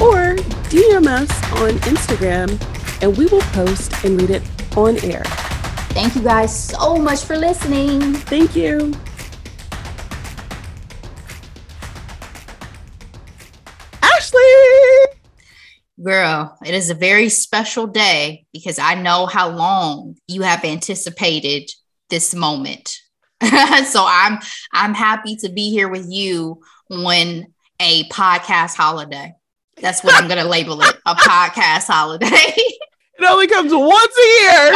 Or DM us on Instagram and we will post and read it on air. Thank you guys so much for listening. Thank you. Ashley! Girl, it is a very special day because I know how long you have anticipated this moment. so I'm I'm happy to be here with you on a podcast holiday. That's what I'm gonna label it, a podcast holiday. it only comes once a year.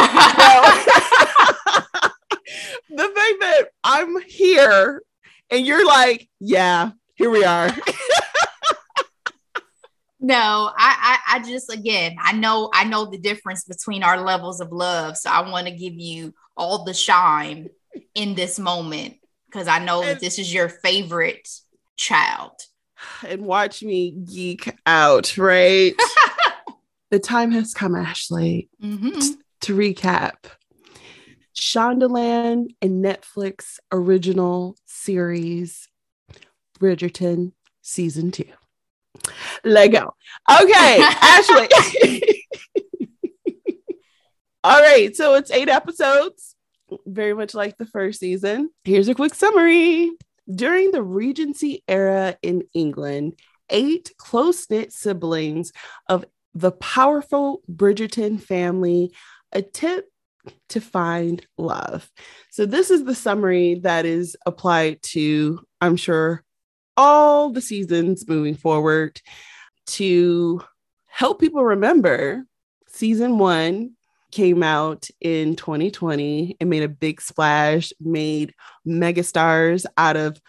the fact that I'm here and you're like, yeah, here we are. no I, I i just again i know i know the difference between our levels of love so i want to give you all the shine in this moment because i know and, that this is your favorite child and watch me geek out right the time has come ashley mm-hmm. t- to recap shondaland and netflix original series bridgerton season two Lego. Okay, Ashley. All right, so it's eight episodes, very much like the first season. Here's a quick summary. During the Regency era in England, eight close knit siblings of the powerful Bridgerton family attempt to find love. So, this is the summary that is applied to, I'm sure, all the seasons moving forward to help people remember season one came out in 2020 and made a big splash, made megastars out of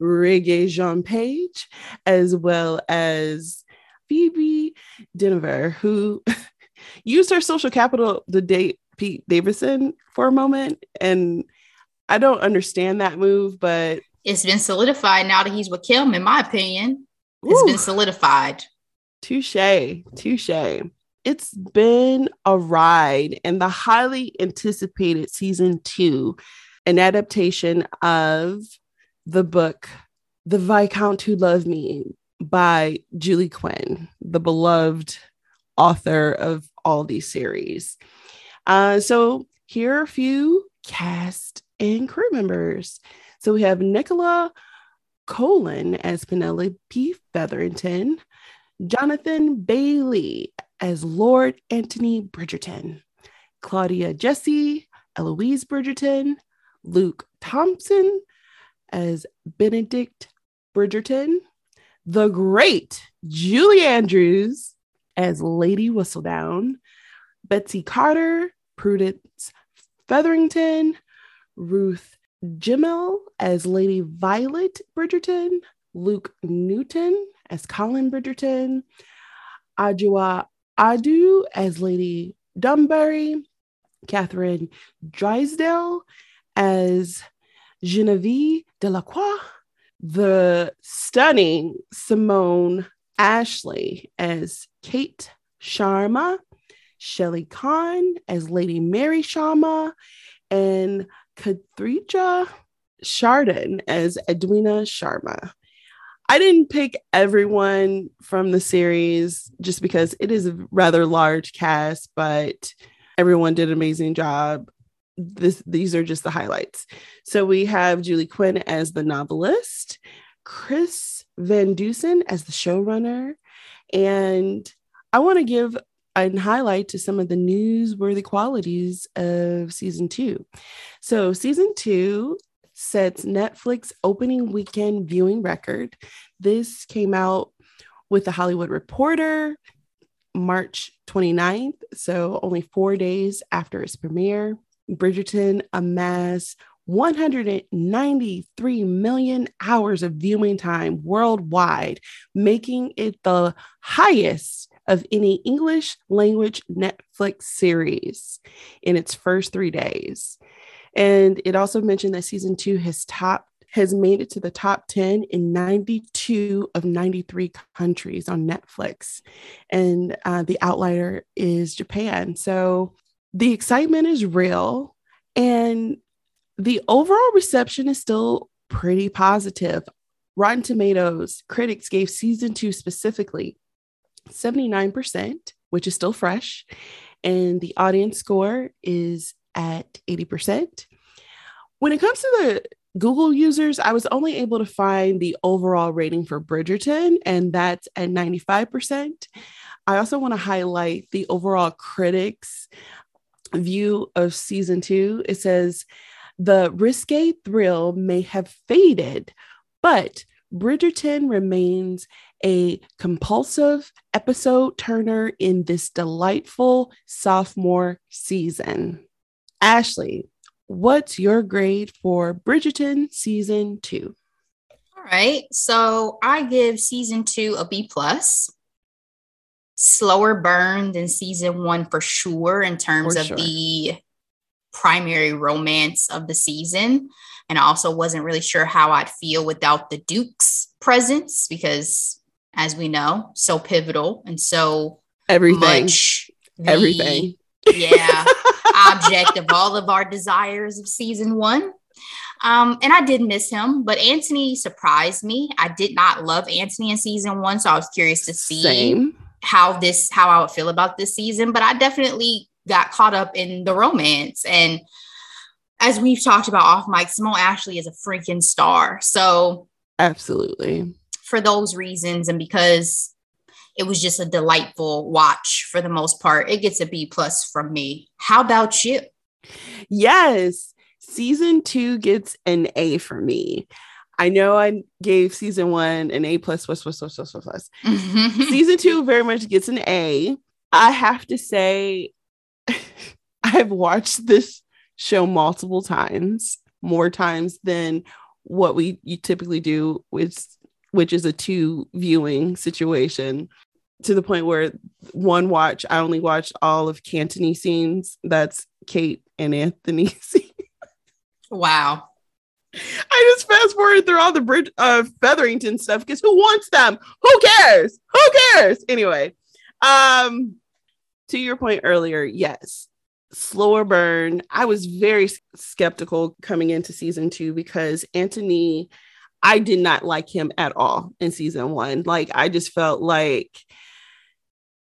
Regé-Jean Page, as well as Phoebe Dynevor, who used her social capital to date Pete Davidson for a moment. And I don't understand that move, but it's been solidified now that he's with Kim, in my opinion. It's Ooh. been solidified. Touche, touche. It's been a ride, and the highly anticipated season two, an adaptation of the book The Viscount Who Loved Me by Julie Quinn, the beloved author of all these series. Uh, so here are a few cast and crew members. So we have Nicola Coughlan as Penelope Featherington, Jonathan Bailey as Lord Anthony Bridgerton, Claudia Jessie, Eloise Bridgerton, Luke Thompson as Benedict Bridgerton, the great Julie Andrews as Lady Whistledown, Bessie Carter, Prudence Featherington, Ruth Gemmell as Lady Violet Bridgerton, Luke Newton as Colin Bridgerton, Adjoa Andoh as Lady Danbury, Kathryn Drysdale as Genevieve Delacroix, the stunning Simone Ashley as Kate Sharma, Shelley Conn as Lady Mary Sharma, and Charithra Chandran as Edwina Sharma. I didn't pick everyone from the series just because it is a rather large cast, but everyone did an amazing job. This, these are just the highlights. So we have Julie Quinn as the novelist, Chris Van Dusen as the showrunner, and I want to give and highlight to some of the newsworthy qualities of season two. So, season two sets Netflix opening weekend viewing record. This came out with the Hollywood Reporter March 29th, so only four days after its premiere. Bridgerton amassed 193 million hours of viewing time worldwide, making it the highest of any English language Netflix series in its first three days. And it also mentioned that season two has top has made it to the top 10 in 92 of 93 countries on Netflix. And uh, the outlier is Japan. So the excitement is real. And the overall reception is still pretty positive. Rotten Tomatoes critics gave season two specifically 79%, which is still fresh. And the audience score is at 80%. When it comes to the Google users, I was only able to find the overall rating for Bridgerton, and that's at 95%. I also want to highlight the overall critics view of season two. It says, the risque thrill may have faded, but Bridgerton remains a compulsive episode turner in this delightful sophomore season. Ashley, what's your grade for Bridgerton season two? All right. So I give season two a B plus. Slower burn than season one for sure in terms for of sure. the primary romance of the season. And I also wasn't really sure how I'd feel without the Duke's presence because, as we know, so pivotal and so everything, the, everything, yeah, object of all of our desires of season one. Um, and I did miss him, but Anthony surprised me. I did not love Anthony in season one, so I was curious to see Same. how this how I would feel about this season. But I definitely got caught up in the romance. And as we've talked about off mic, Simone Ashley is a freaking star. So absolutely. For those reasons, and because it was just a delightful watch for the most part, it gets a B plus from me. How about you? Yes. Season two gets an A for me. I know I gave season one an A plus plus plus plus plus plus. plus. season two very much gets an A. I have to say, I've watched this show multiple times, more times than what we typically do, which which is a two viewing situation to the point where one watch I only watched all of Kanthony scenes. That's Kate and Anthony Wow. I just fast forwarded through all the bridge uh Featherington stuff because who wants them? Who cares? Who cares? Anyway, um to your point earlier, yes, slower burn. I was very skeptical coming into season two because Anthony, I did not like him at all in season one. Like, I just felt like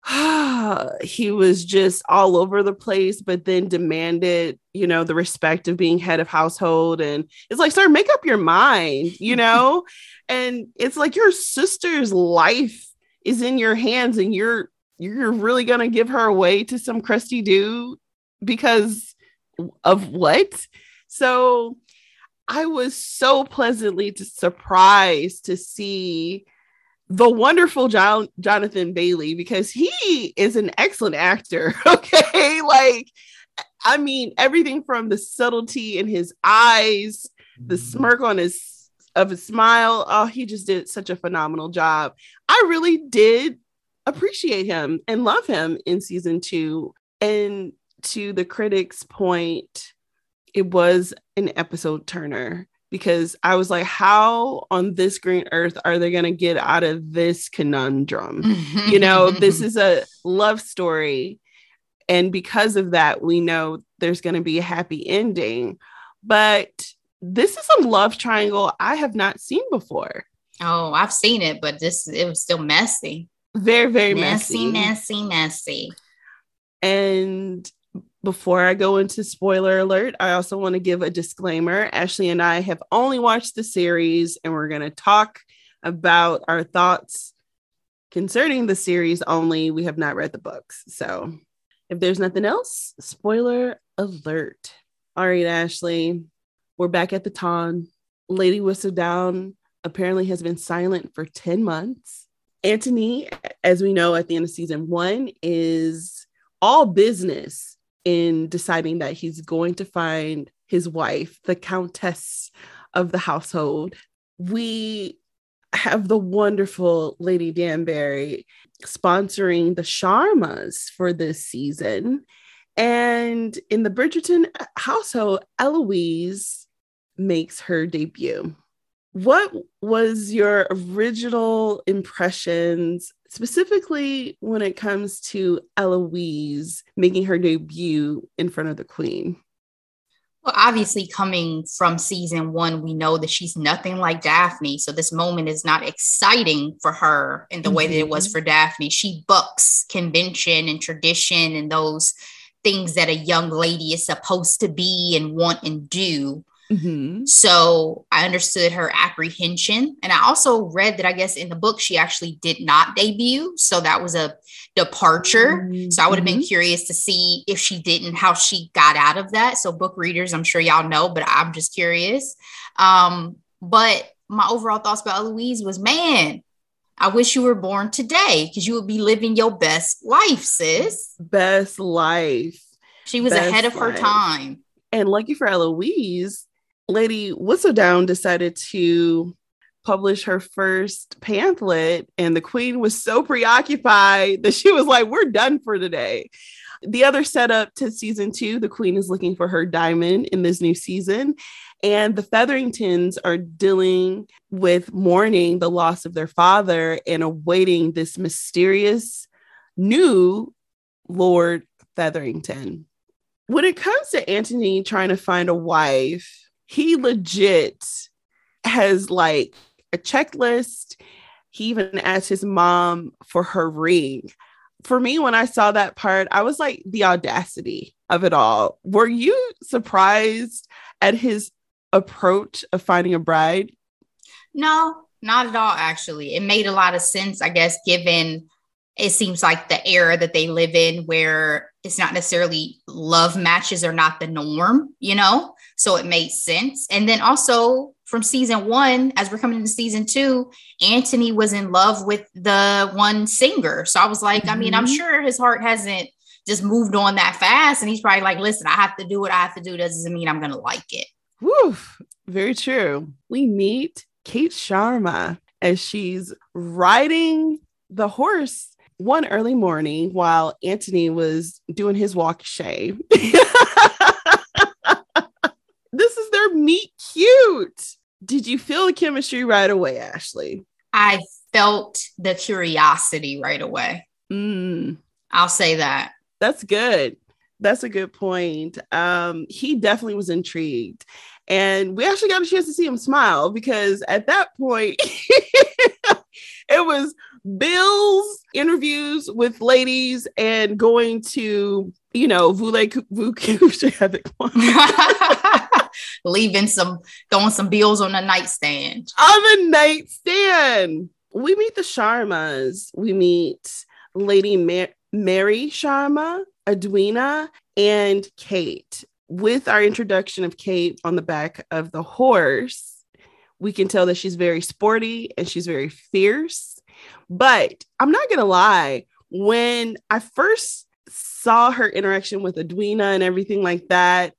he was just all over the place, but then demanded, you know, the respect of being head of household. And it's like, sir, make up your mind, you know? and it's like your sister's life is in your hands and you're you're really gonna give her away to some crusty dude because of what? So I was so pleasantly surprised to see the wonderful John Jonathan Bailey because he is an excellent actor. Okay, like I mean everything from the subtlety in his eyes, the mm-hmm. smirk on his of a smile. Oh, he just did such a phenomenal job. I really did appreciate him and love him in season two. And to the critics' point, it was an episode turner because I was like, how on this green earth are they going to get out of this conundrum? Mm-hmm. you know, this is a love story. And because of that, we know there's going to be a happy ending. But this is a love triangle I have not seen before. Oh, I've seen it, but this it was still messy. Very, very messy. Messy, messy, messy. And before I go into spoiler alert, I also want to give a disclaimer. Ashley and I have only watched the series, and we're going to talk about our thoughts concerning the series only. We have not read the books. So if there's nothing else, spoiler alert. All right, Ashley, we're back at the Ton. Lady Whistledown apparently has been silent for 10 months. Anthony, as we know at the end of season one, is all business in deciding that he's going to find his wife, the countess of the household. We have the wonderful Lady Danbury sponsoring the Sharmas for this season. And in the Bridgerton household, Eloise makes her debut. What was your original impressions, specifically when it comes to Eloise making her debut in front of the Queen? Well, obviously, coming from season one, we know that she's nothing like Daphne. So this moment is not exciting for her in the mm-hmm. way that it was mm-hmm. for Daphne. She bucks convention and tradition and those things that a young lady is supposed to be and want and do. Mm-hmm. So I understood her apprehension. And I also read that I guess in the book, she actually did not debut. So that was a departure. Mm-hmm. So I would have been mm-hmm. curious to see if she didn't, how she got out of that. So book readers, I'm sure y'all know, but I'm just curious. Um, but my overall thoughts about Eloise was man, I wish you were born today because you would be living your best life, sis. Best life. She was best ahead of life. her time. And lucky for Eloise, Lady Whistledown decided to publish her first pamphlet, and the queen was so preoccupied that she was like, We're done for today. The other setup to season two, the queen is looking for her diamond in this new season. And the Featheringtons are dealing with mourning the loss of their father and awaiting this mysterious new Lord Featherington. When it comes to Anthony trying to find a wife, he legit has like a checklist. He even asked his mom for her ring. For me, when I saw that part, I was like, the audacity of it all. Were you surprised at his approach of finding a bride? No, not at all, actually. It made a lot of sense, I guess, given it seems like the era that they live in where it's not necessarily love matches are not the norm, you know? So it made sense. And then also from season one, as we're coming into season two, Anthony was in love with the one singer. So I was like, mm-hmm. I mean, I'm mm-hmm. sure his heart hasn't just moved on that fast. And he's probably like, listen, I have to do what I have to do. Doesn't mean I'm going to like it. Woo, very true. We meet Kate Sharma as she's riding the horse one early morning while Anthony was doing his walk shave. this is their meet cute. Did you feel the chemistry right away, Ashley? I felt the curiosity right away. Mm. I'll say that. That's good. That's a good point. Um, he definitely was intrigued. And we actually got a chance to see him smile because at that point, it was Bill's interviews with ladies and going to, you know, Vule Leaving some, throwing some bills on the nightstand. On the nightstand. We meet the Sharmas. We meet Lady Mar- Mary Sharma, Edwina, and Kate. With our introduction of Kate on the back of the horse, we can tell that she's very sporty and she's very fierce but I'm not going to lie, when I first saw her interaction with Edwina and everything like that,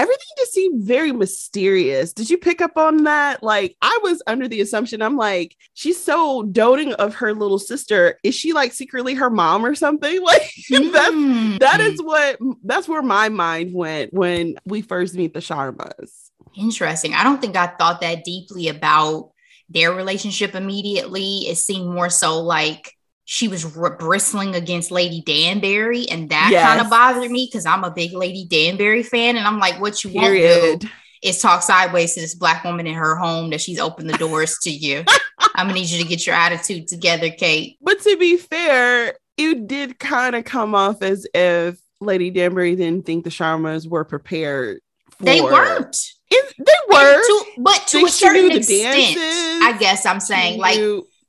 everything just seemed very mysterious. Did you pick up on that? Like, I was under the assumption, I'm like, she's so doting of her little sister. Is she like secretly her mom or something? Like, mm. that's, that is what, that's where my mind went when we first meet the Sharmas. Interesting. I don't think I thought that deeply about their relationship immediately. It seemed more so like she was r- bristling against Lady Danbury, and that yes. kind of bothered me because I'm a big Lady Danbury fan, and I'm like, what you Period. won't do is talk sideways to this black woman in her home that she's opened the doors to you. I'm gonna need you to get your attitude together, Kate. But to be fair, it did kind of come off as if Lady Danbury didn't think the Sharmas were prepared. For... They weren't. It, they were, to, but to a certain extent, I guess I'm saying like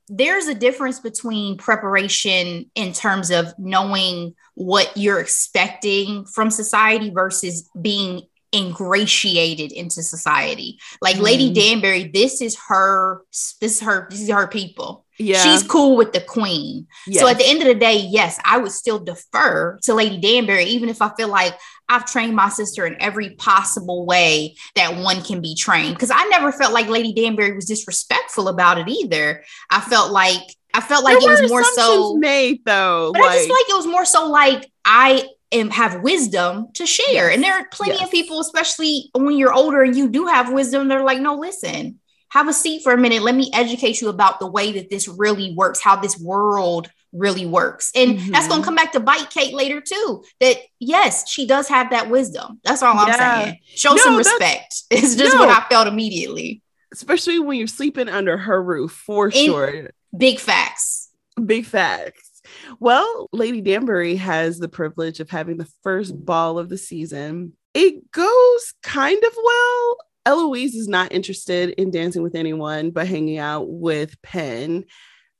there's a difference between preparation in terms of knowing what you're expecting from society versus being ingratiated into society. Like mm. Lady Danbury, this is her, this is her, this is her people. Yeah. She's cool with the queen. Yes. So at the end of the day, yes, I would still defer to Lady Danbury, even if I feel like I've trained my sister in every possible way that one can be trained. Because I never felt like Lady Danbury was disrespectful about it either. I felt like I felt like There it was more so made though. but I just feel like it was more so like I am have wisdom to share. Yes. And there are plenty Yes. of people, especially when you're older and you do have wisdom, they're like, no, listen, have a seat for a minute. Let me educate you about the way that this really works, how this world really works. And that's Mhm. gonna come back to bite Kate later too. That yes, she does have that wisdom. That's all I'm Yeah. saying. Show No, some respect. It's just No. what I felt immediately. especially when you're sleeping under her roof for sure. Big facts. Big facts. Well, Lady Danbury has the privilege of having the first ball of the season. It goes kind of well. Eloise is not interested in dancing with anyone but hanging out with Penn.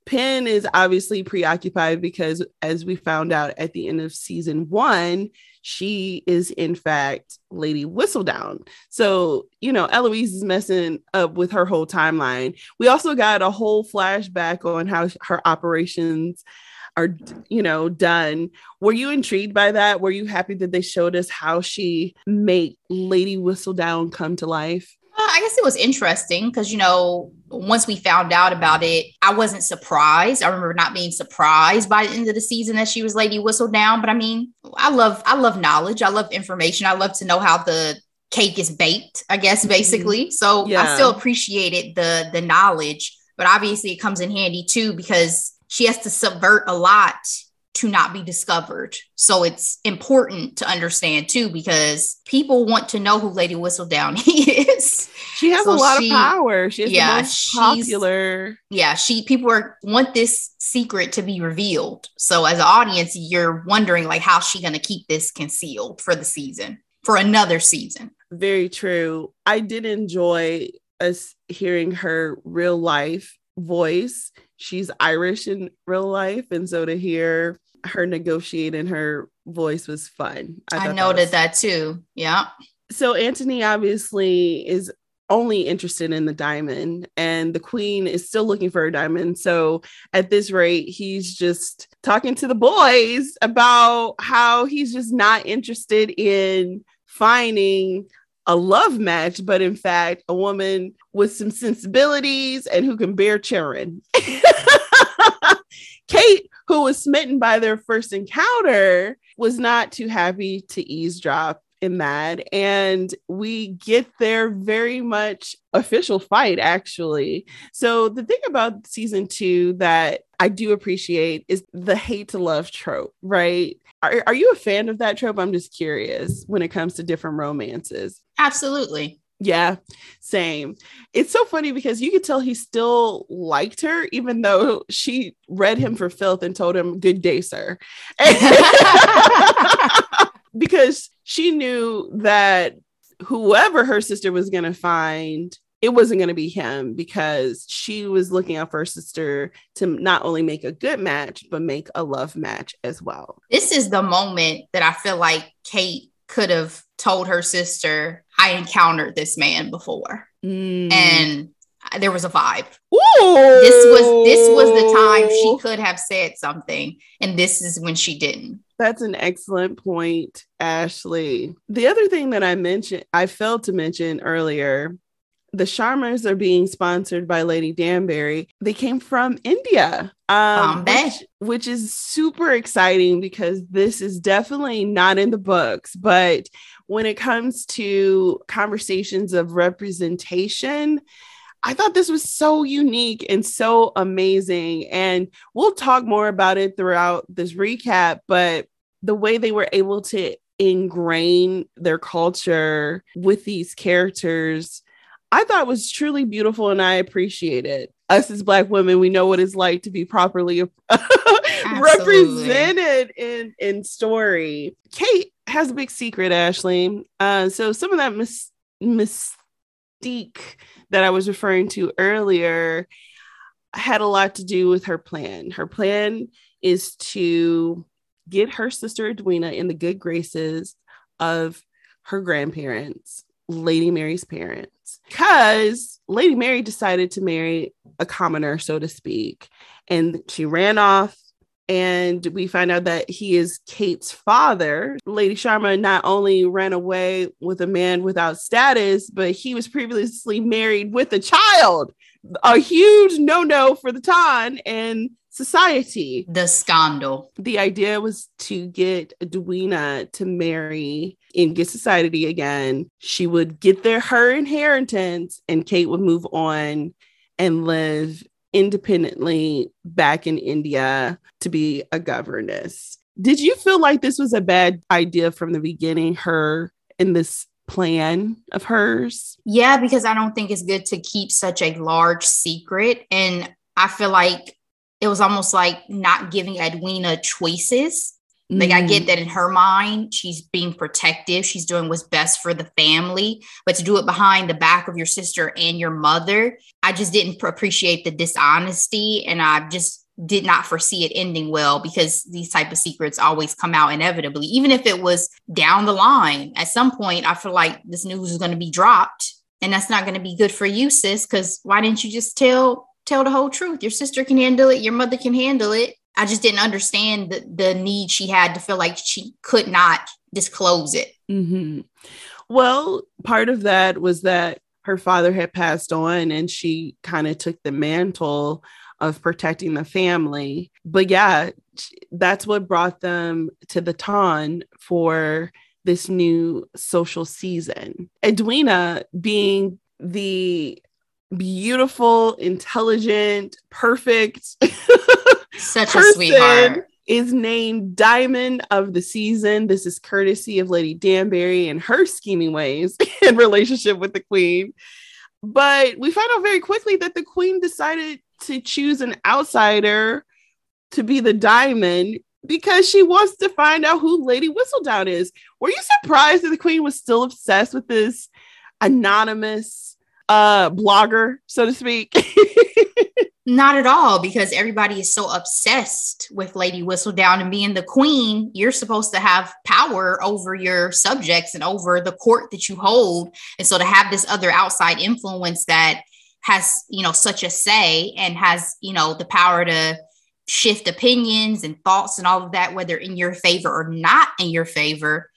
Penn is obviously preoccupied because, as we found out at the end of season one, she is in fact Lady Whistledown. So, you know, Eloise is messing up with her whole timeline. We also got a whole flashback on how her operations are, you know, done. Were you intrigued by that? Were you happy that they showed us how she made Lady Whistledown come to life? I guess it was interesting because, you know, once we found out about it, I wasn't surprised. I remember not being surprised by the end of the season that she was Lady Whistledown. But I mean, I love, I love knowledge. I love information. I love to know how the cake is baked, I guess, mm-hmm. basically. So Yeah. I still appreciated the the knowledge, but obviously it comes in handy too because she has to subvert a lot to not be discovered. So it's important to understand too because people want to know who Lady Whistledown is. She has So a lot she- of power. She is yeah, the most she's- popular. yeah, she people are want this secret to be revealed. So as an audience, you're wondering like how's she gonna keep this concealed for the season, for another season. Very true. I did enjoy us hearing her real life voice. She's Irish in real life. And so to hear her negotiate in her voice was fun. I, thought noted was- that too. Yeah. So Anthony obviously is only interested in the diamond and the queen is still looking for a diamond. So at this rate, he's just talking to the boys about how he's just not interested in finding a love match, but in fact, a woman with some sensibilities and who can bear children. Kate, who was smitten by their first encounter, was not too happy to eavesdrop in that. And we get their very much official fight, actually. So, the thing about season two that I do appreciate is the hate to love trope, right? Are, are you a fan of that trope? I'm just curious when it comes to different romances. Absolutely. Yeah, same. It's so funny because you could tell he still liked her, even though she read him for filth and told him, Good day, sir. because she knew that whoever her sister was going to find, it wasn't going to be him because she was looking out for her sister to not only make a good match, but make a love match as well. This is the moment that I feel like Kate could have told her sister, I encountered this man before. Mm. And there was a vibe. Ooh. This was this was the time she could have said something. And this is when she didn't. That's an excellent point, Ashley. The other thing that I mentioned, I failed to mention earlier, the Sharmas are being sponsored by Lady Danbury. They came from India, um, which, which is super exciting because this is definitely not in the books. But when it comes to conversations of representation, I thought this was so unique and so amazing. And we'll talk more about it throughout this recap, but the way they were able to ingrain their culture with these characters, I thought was truly beautiful and I appreciate it. Us as Black women, we know what it's like to be properly represented in, in story. Kate has a big secret, Ashley. Uh, so some of that mis- mystique that I was referring to earlier had a lot to do with her plan. Her plan is to get her sister Edwina in the good graces of her grandparents, Lady Mary's parents, because Lady Mary decided to marry a commoner, so to speak. And she ran off And we find out that he is Kate's father. Lady Sharma not only ran away with a man without status, but he was previously married with a child. A huge no no for the time and society. The scandal. The idea was to get Edwina to marry and get society again. She would get their her inheritance, and Kate would move on and live independently back in India to be a governess. Did you feel like this was a bad idea from the beginning, her in this plan of hers? Yeah, because I don't think it's good to keep such a large secret. And I feel like it was almost like not giving Edwina choices. Like I get mm. that in her mind, she's being protective. She's doing what's best for the family, but to do it behind the back of your sister and your mother, I just didn't appreciate the dishonesty, and I just did not foresee it ending well because these type of secrets always come out inevitably. Even if it was down the line, at some point, I feel like this news is going to be dropped, and that's not going to be good for you, sis. Because why didn't you just tell tell the whole truth? Your sister can handle it. Your mother can handle it I just didn't understand the, the need she had to feel like she could not disclose it. Mm-hmm. Well, part of that was that her father had passed on and she kind of took the mantle of protecting the family. But yeah, that's what brought them to the Ton for this new social season. Edwina being the beautiful, intelligent, perfect Such a sweetheart. Is named Diamond of the Season. This is courtesy of Lady Danbury and her scheming ways in relationship with the Queen. But we find out very quickly that the Queen decided to choose an outsider to be the Diamond because she wants to find out who Lady Whistledown is. Were you surprised that the Queen was still obsessed with this anonymous uh blogger, so to speak? Not at all, because everybody is so obsessed with Lady Whistledown and being the queen. You're supposed to have power over your subjects and over the court that you hold. And so to have this other outside influence that has, you know, such a say and has, you know, the power to shift opinions and thoughts and all of that, whether in your favor or not in your favor.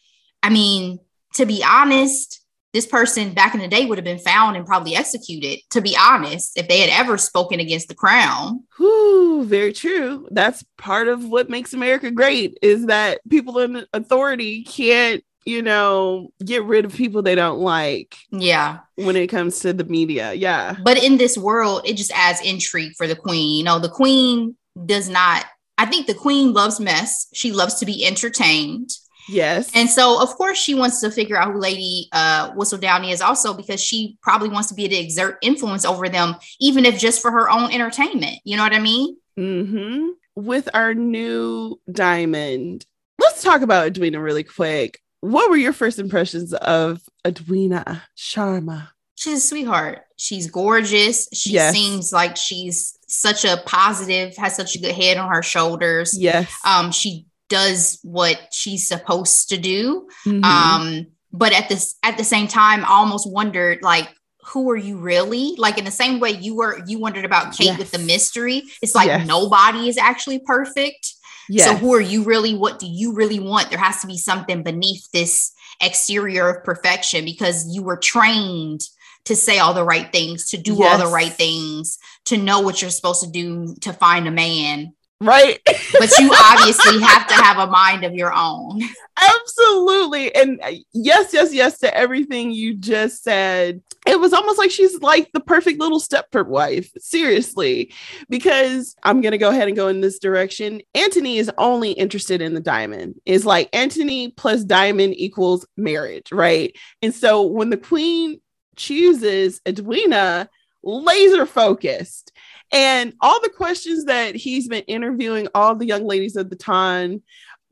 I mean, to be honest, this person back in the day would have been found and probably executed, to be honest, if they had ever spoken against the crown. Whew, very true. That's part of what makes America great is that people in authority can't, you know, get rid of people they don't like. Yeah. When it comes to the media. Yeah. But in this world, it just adds intrigue for the queen. You know, the queen does not, I think the queen loves mess. She loves to be entertained. Yes. And so, of course, she wants to figure out who Lady uh, Whistledown is also because she probably wants to be able to exert influence over them, even if just for her own entertainment. You know what I mean? Mm-hmm. With our new diamond, let's talk about Edwina really quick. What were your first impressions of Edwina Sharma? She's a sweetheart. She's gorgeous. She yes. seems like she's such a positive, has such a good head on her shoulders. Yes. Um, she does what she's supposed to do. Mm-hmm. Um, but at this at the same time, I almost wondered like who are you really? Like in the same way you were you wondered about Kate yes. with the mystery. It's like yes. nobody is actually perfect. Yes. So who are you really? What do you really want? There has to be something beneath this exterior of perfection because you were trained to say all the right things, to do yes. all the right things, to know what you're supposed to do to find a man right? but you obviously have to have a mind of your own. Absolutely. And uh, yes, yes, yes to everything you just said. It was almost like she's like the perfect little Stepford wife, seriously, because I'm going to go ahead and go in this direction. Anthony is only interested in the diamond. Is like Anthony plus diamond equals marriage, right? And so when the queen chooses Edwina, laser focused and all the questions that he's been interviewing all the young ladies at the time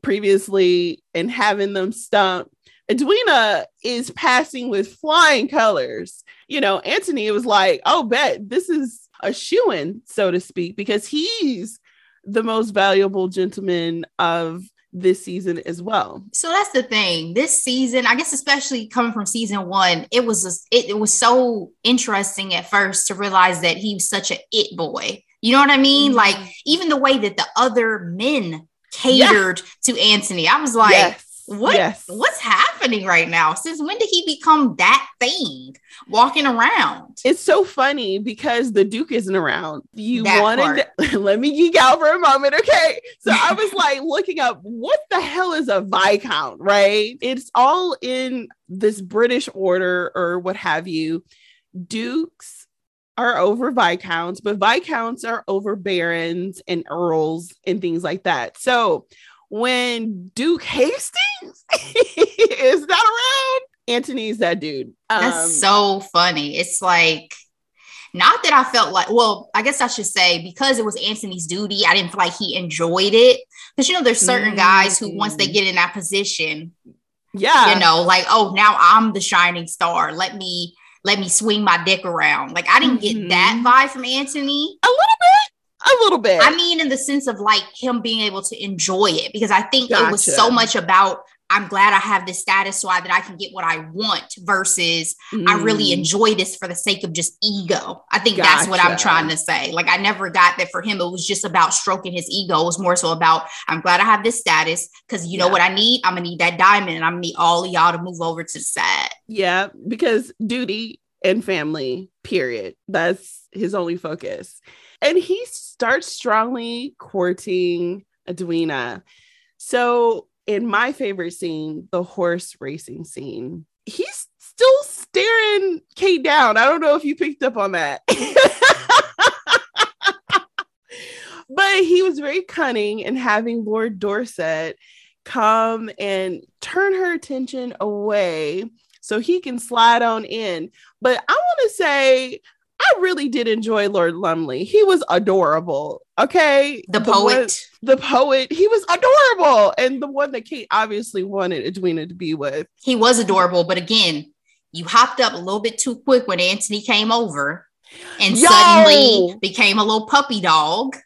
previously and having them stump. Edwina is passing with flying colors. You know, Anthony was like, oh, bet this is a shoe in, so to speak, because he's the most valuable gentleman of this season as well. So that's the thing. This season, I guess, especially coming from season one, it was a, it, it was so interesting at first to realize that he was such an it boy. You know what I mean? Mhm. Like even the way that the other men catered to Anthony, I was like, yes. What Yes. what's happening right now? Since when did he become that thing walking around? It's so funny because the Duke isn't around. You That wanted to, let me geek out for a moment, okay? So I was like looking up what the hell is a viscount, right? It's all in this British order or what have you. Dukes are over viscounts, but viscounts are over barons and earls and things like that. So when Duke Hastings is not around, Anthony's that dude. That's Um, so funny. It's like not that I felt like, well, I guess I should say because it was Anthony's duty, I didn't feel like he enjoyed it. Because you know, there's certain guys who once they Mm. get in that position, yeah. you know, like, oh, now I'm the shining star. Let me let me swing my dick around. Like I didn't get that Mhm. vibe from Anthony. A little bit. A little bit. I mean, in the sense of like him being able to enjoy it, because I think it was so much about I'm glad I have this status so I, that I can get what I want versus I really Mm. enjoy this for the sake of just ego. I think that's what I'm trying to say. Like I never got that for him. It was just about stroking his ego. It was more so about I'm glad I have this status because you know what I need? I'm gonna need that diamond and I'm gonna need all of y'all to move over to the side. Yeah, because duty and family, period. That's his only focus. And he starts strongly courting Edwina. So, in my favorite scene, the horse racing scene, he's still staring Kate down. I don't know if you picked up on that. but he was very cunning in having Lord Dorset come and turn her attention away so he can slide on in. But I want to say, I really did enjoy Lord Lumley. He was adorable. Okay. The, one- poet. the poet, he was adorable. And the one that Kate obviously wanted Edwina to be with. he was adorable, but again, you hopped up a little bit too quick when Anthony came over and Yo! suddenly became a little puppy dog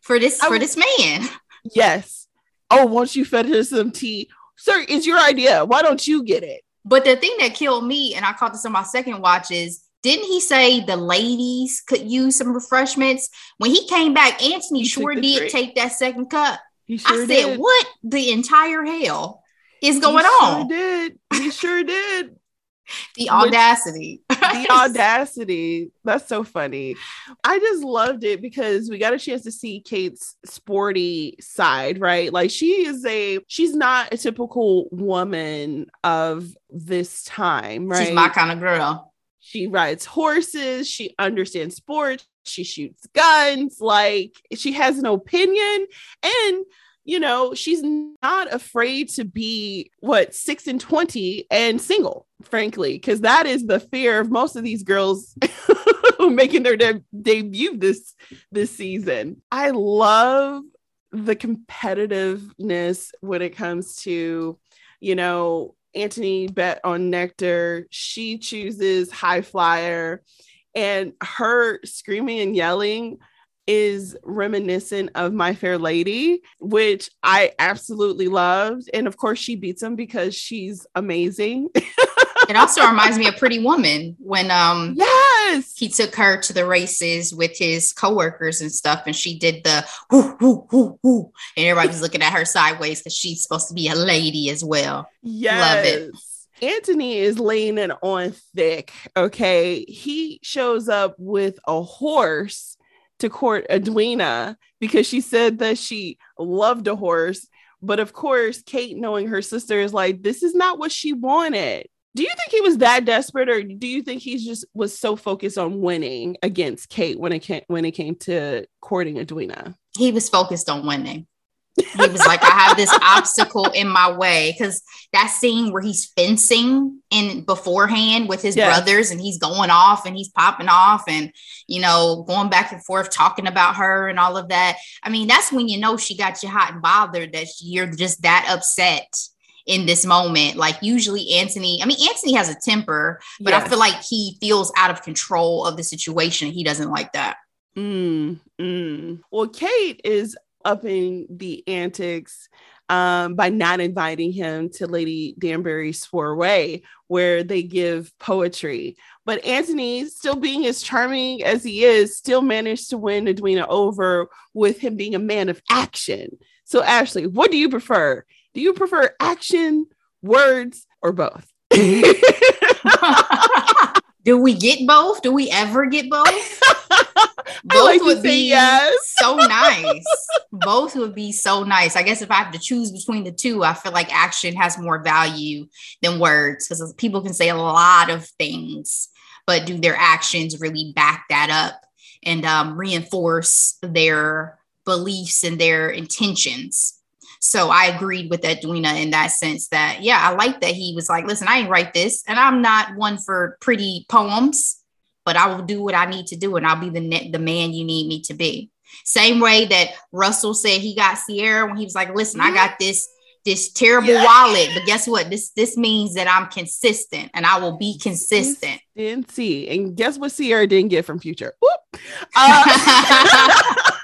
for this I- for this man. Yes. Oh, once you fed her some tea, sir, it's your idea. Why don't you get it? But the thing that killed me, and I caught this on my second watch, is didn't he say the ladies could use some refreshments? When he came back, Anthony He sure did drink. take that second cup. He sure I said, did. what the entire hell is going He sure on? did. He sure did. The audacity. the audacity. That's so funny. I just loved it because we got a chance to see Kate's sporty side, right? Like she is a she's not a typical woman of this time, right? She's my kind of girl. She rides horses, she understands sports, she shoots guns, like she has an opinion and you know, she's not afraid to be what 6 and 20 and single, frankly, because that is the fear of most of these girls making their de- debut this this season. I love the competitiveness when it comes to, you know, Anthony bet on Nectar. She chooses High Flyer, and her screaming and yelling is reminiscent of My Fair Lady, which I absolutely loved. And of course, she beats him because she's amazing. It also reminds me of Pretty Woman when um yes. he took her to the races with his coworkers and stuff, and she did the whoo, whoo, whoo, whoo, and everybody was looking at her sideways because she's supposed to be a lady as well. Yes. Love it. Anthony is laying it on thick. Okay. He shows up with a horse to court Edwina because she said that she loved a horse. But of course, Kate, knowing her sister, is like, this is not what she wanted. Do you think he was that desperate, or do you think he's just was so focused on winning against Kate when it came when it came to courting Edwina? He was focused on winning. He was like, I have this obstacle in my way because that scene where he's fencing in beforehand with his brothers and he's going off and he's popping off and you know going back and forth talking about her and all of that. I mean, that's when you know she got you hot and bothered that you're just that upset in this moment. Like usually Anthony, I mean, Anthony has a temper, but I feel like he feels out of control of the situation. He doesn't like that. Mm, mm. Well, Kate is upping the antics um, by not inviting him to Lady Danbury's soiree, where they give poetry. But Anthony, still being as charming as he is, still managed to win Edwina over with him being a man of action. So, Ashley, what do you prefer? Do you prefer action, words, or both? do we get both? Do we ever get both? both like would be yes. so nice. both would be so nice. I guess if I have to choose between the two, I feel like action has more value than words because people can say a lot of things, but do their actions really back that up and um, reinforce their beliefs and their intentions? So I agreed with Edwina in that sense that, yeah, I like that he was like, listen, I ain't write this, and I'm not one for pretty poems but I will do what I need to do and I'll be the the man you need me to be. Same way that Russell said he got Ciara when he was like, listen, mm-hmm. I got this this terrible yeah. wallet, but guess what? This this means that I'm consistent and I will be consistent. And see, And guess what Ciara didn't get from Future? Uh-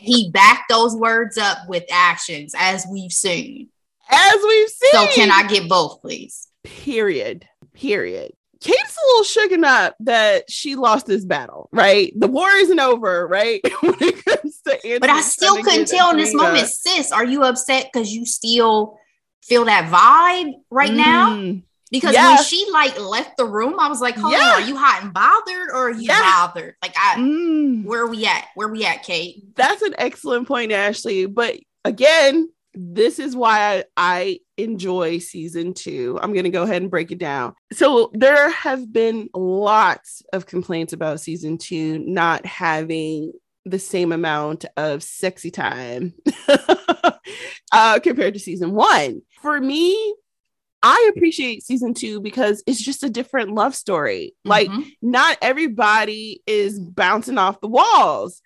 and he backed those words up with actions as we've seen. As we've seen. So can I get both, please? Period. Period. Kate's a little shaken up that she lost this battle, right? The war isn't over, right? when it comes to but I still couldn't tell in this moment, sis, are you upset because you still feel that vibe right mm. now? Because yes. when she like left the room, I was like, "Hold yeah. on, are you hot and bothered, or are you bothered?" Like, I, mm. where are we at? Where are we at, Kate? That's an excellent point, Ashley. But again, this is why I, I enjoy season two. I'm going to go ahead and break it down. So, there have been lots of complaints about season two not having the same amount of sexy time uh, compared to season one. For me, I appreciate season two because it's just a different love story. Mm-hmm. Like, not everybody is bouncing off the walls.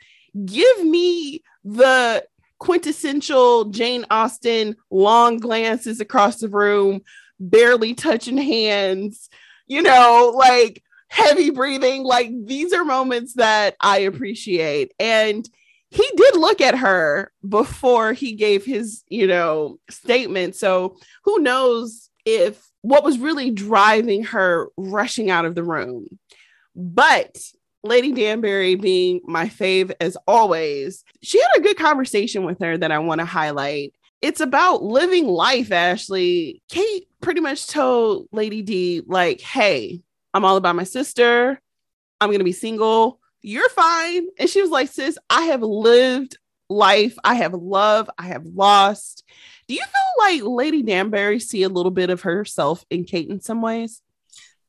Give me the quintessential Jane Austen long glances across the room, barely touching hands, you know, like heavy breathing. Like these are moments that I appreciate. And he did look at her before he gave his, you know, statement. So who knows if what was really driving her rushing out of the room. But Lady Danbury being my fave as always, she had a good conversation with her that I want to highlight. It's about living life, Ashley. Kate pretty much told Lady D, like, hey, I'm all about my sister. I'm going to be single. You're fine. And she was like, sis, I have lived life. I have loved. I have lost. Do you feel like Lady Danbury see a little bit of herself in Kate in some ways?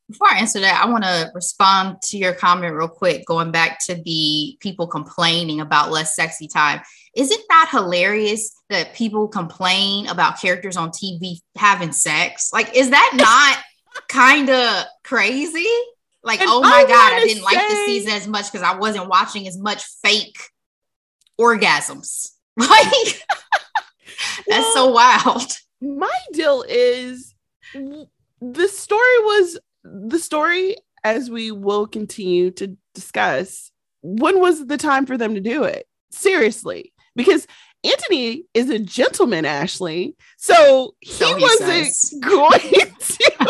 Before I answer that, I want to respond to your comment real quick, going back to the people complaining about less sexy time. Isn't that hilarious that people complain about characters on TV having sex? Like, is that not kind of crazy? Like, and oh my I God, I didn't say... like the season as much because I wasn't watching as much fake orgasms. Like, that's well, so wild. My deal is the story was the story, as we will continue to discuss, when was the time for them to do it? Seriously, because Anthony is a gentleman, Ashley. So he, so he wasn't says. going to.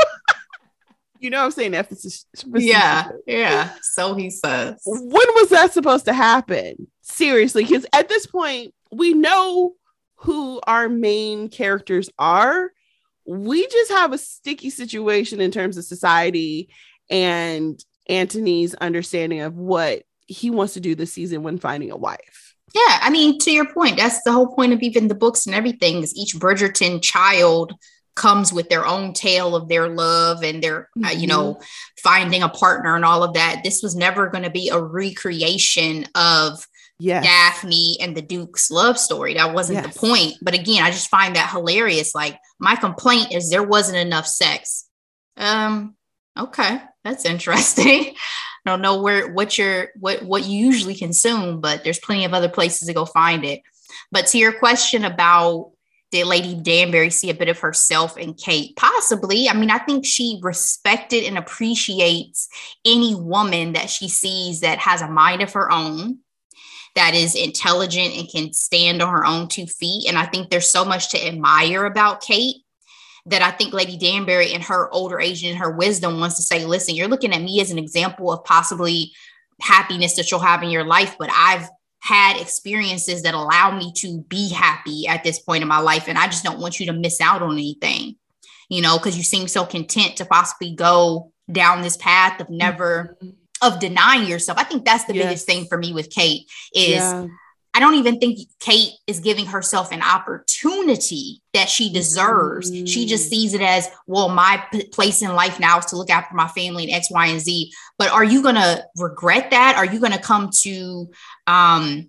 you know, I'm saying emphasis. Yeah, yeah. So he says. When was that supposed to happen? Seriously, because at this point, we know who our main characters are we just have a sticky situation in terms of society and Anthony's understanding of what he wants to do this season when finding a wife. Yeah, I mean, to your point, that's the whole point of even the books and everything is each Bridgerton child comes with their own tale of their love and their, mm-hmm. uh, you know, mm-hmm. finding a partner and all of that. This was never going to be a recreation of yes. Daphne and the Duke's love story. That wasn't yes. the point. But again, I just find that hilarious. Like my complaint is there wasn't enough sex. Um, okay, that's interesting. I don't know where what you're what what you usually consume, but there's plenty of other places to go find it. But to your question about did Lady Danbury see a bit of herself in Kate? Possibly. I mean, I think she respected and appreciates any woman that she sees that has a mind of her own that is intelligent and can stand on her own two feet. And I think there's so much to admire about Kate that I think Lady Danbury in her older age and her wisdom wants to say, listen, you're looking at me as an example of possibly happiness that you'll have in your life, but I've had experiences that allow me to be happy at this point in my life. And I just don't want you to miss out on anything, you know, because you seem so content to possibly go down this path of never mm-hmm. Of denying yourself. I think that's the yes. biggest thing for me with Kate is yeah. I don't even think Kate is giving herself an opportunity that she deserves. Mm. She just mm. sees it as, well, my p- place in life now is to look after my family and X, Y, and Z. But are you going to regret that? Are you going to come to, um,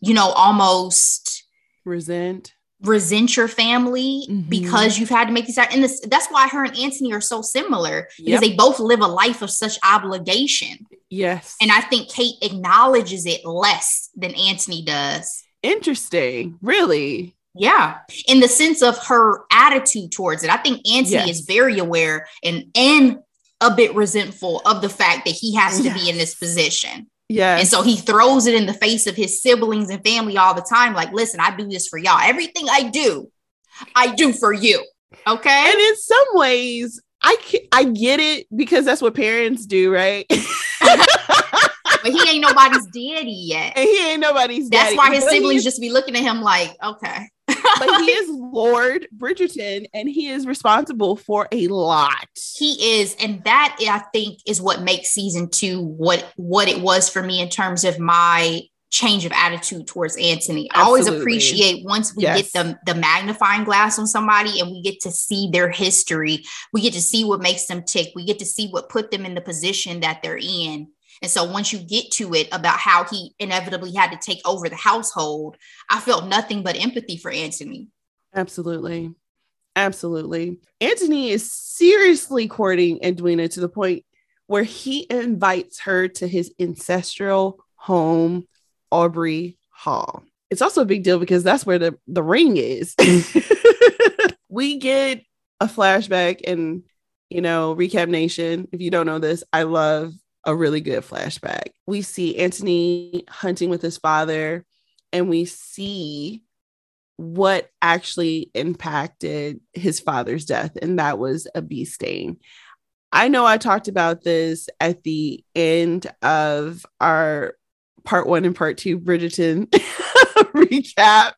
you know, almost resent? Resent your family mm-hmm. because you've had to make these and this, that's why her and Anthony are so similar because yep. they both live a life of such obligation. Yes. And I think Kate acknowledges it less than Anthony does. Interesting. Really? Yeah. In the sense of her attitude towards it. I think Anthony yes. is very aware and and a bit resentful of the fact that he has to yes. be in this position. Yeah. And so he throws it in the face of his siblings and family all the time. Like, listen, I do this for y'all. Everything I do, I do for you. Okay. And in some ways, I I get it because that's what parents do, right? but he ain't nobody's daddy yet. And he ain't nobody's That's why his siblings just be looking at him like, okay but he is Lord Bridgerton and he is responsible for a lot. He is. And that I think is what makes season two what what it was for me in terms of my change of attitude towards Anthony. Absolutely. I always appreciate once we yes. get the, the magnifying glass on somebody and we get to see their history, we get to see what makes them tick, we get to see what put them in the position that they're in. And so once you get to it about how he inevitably had to take over the household, I felt nothing but empathy for Anthony. Absolutely. Absolutely. Anthony is seriously courting Edwina to the point where he invites her to his ancestral home, Aubrey Hall. It's also a big deal because that's where the, the ring is. we get a flashback and, you know, Recap Nation. If you don't know this, I love a really good flashback. We see Anthony hunting with his father, and we see what actually impacted his father's death, and that was a bee sting. I know I talked about this at the end of our part one and part two Bridgerton recap.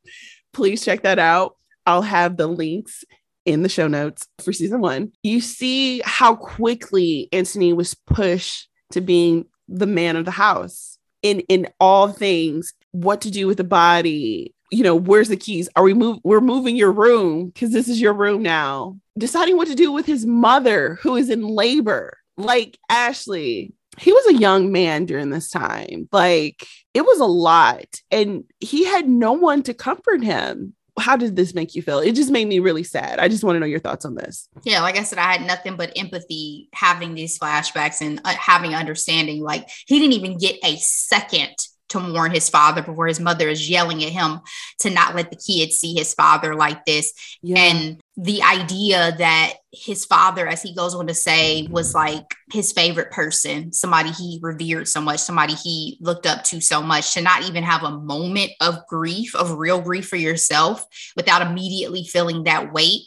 Please check that out. I'll have the links in the show notes for season one. You see how quickly Anthony was pushed to being the man of the house. In in all things what to do with the body? You know where's the keys? Are we move we're moving your room because this is your room now. Deciding what to do with his mother who is in labor. Like ashley he was a young man during this time. Like it was a lot. And he had no one to comfort him how did this make you feel? It just made me really sad. I just want to know your thoughts on this. Yeah, like I said, I had nothing but empathy having these flashbacks and uh, having understanding. Like he didn't even get a second to warn his father before his mother is yelling at him to not let the kids see his father like this. Yeah. And the idea that his father, as he goes on to say, was like his favorite person, somebody he revered so much, somebody he looked up to so much, to not even have a moment of grief, of real grief for yourself without immediately feeling that weight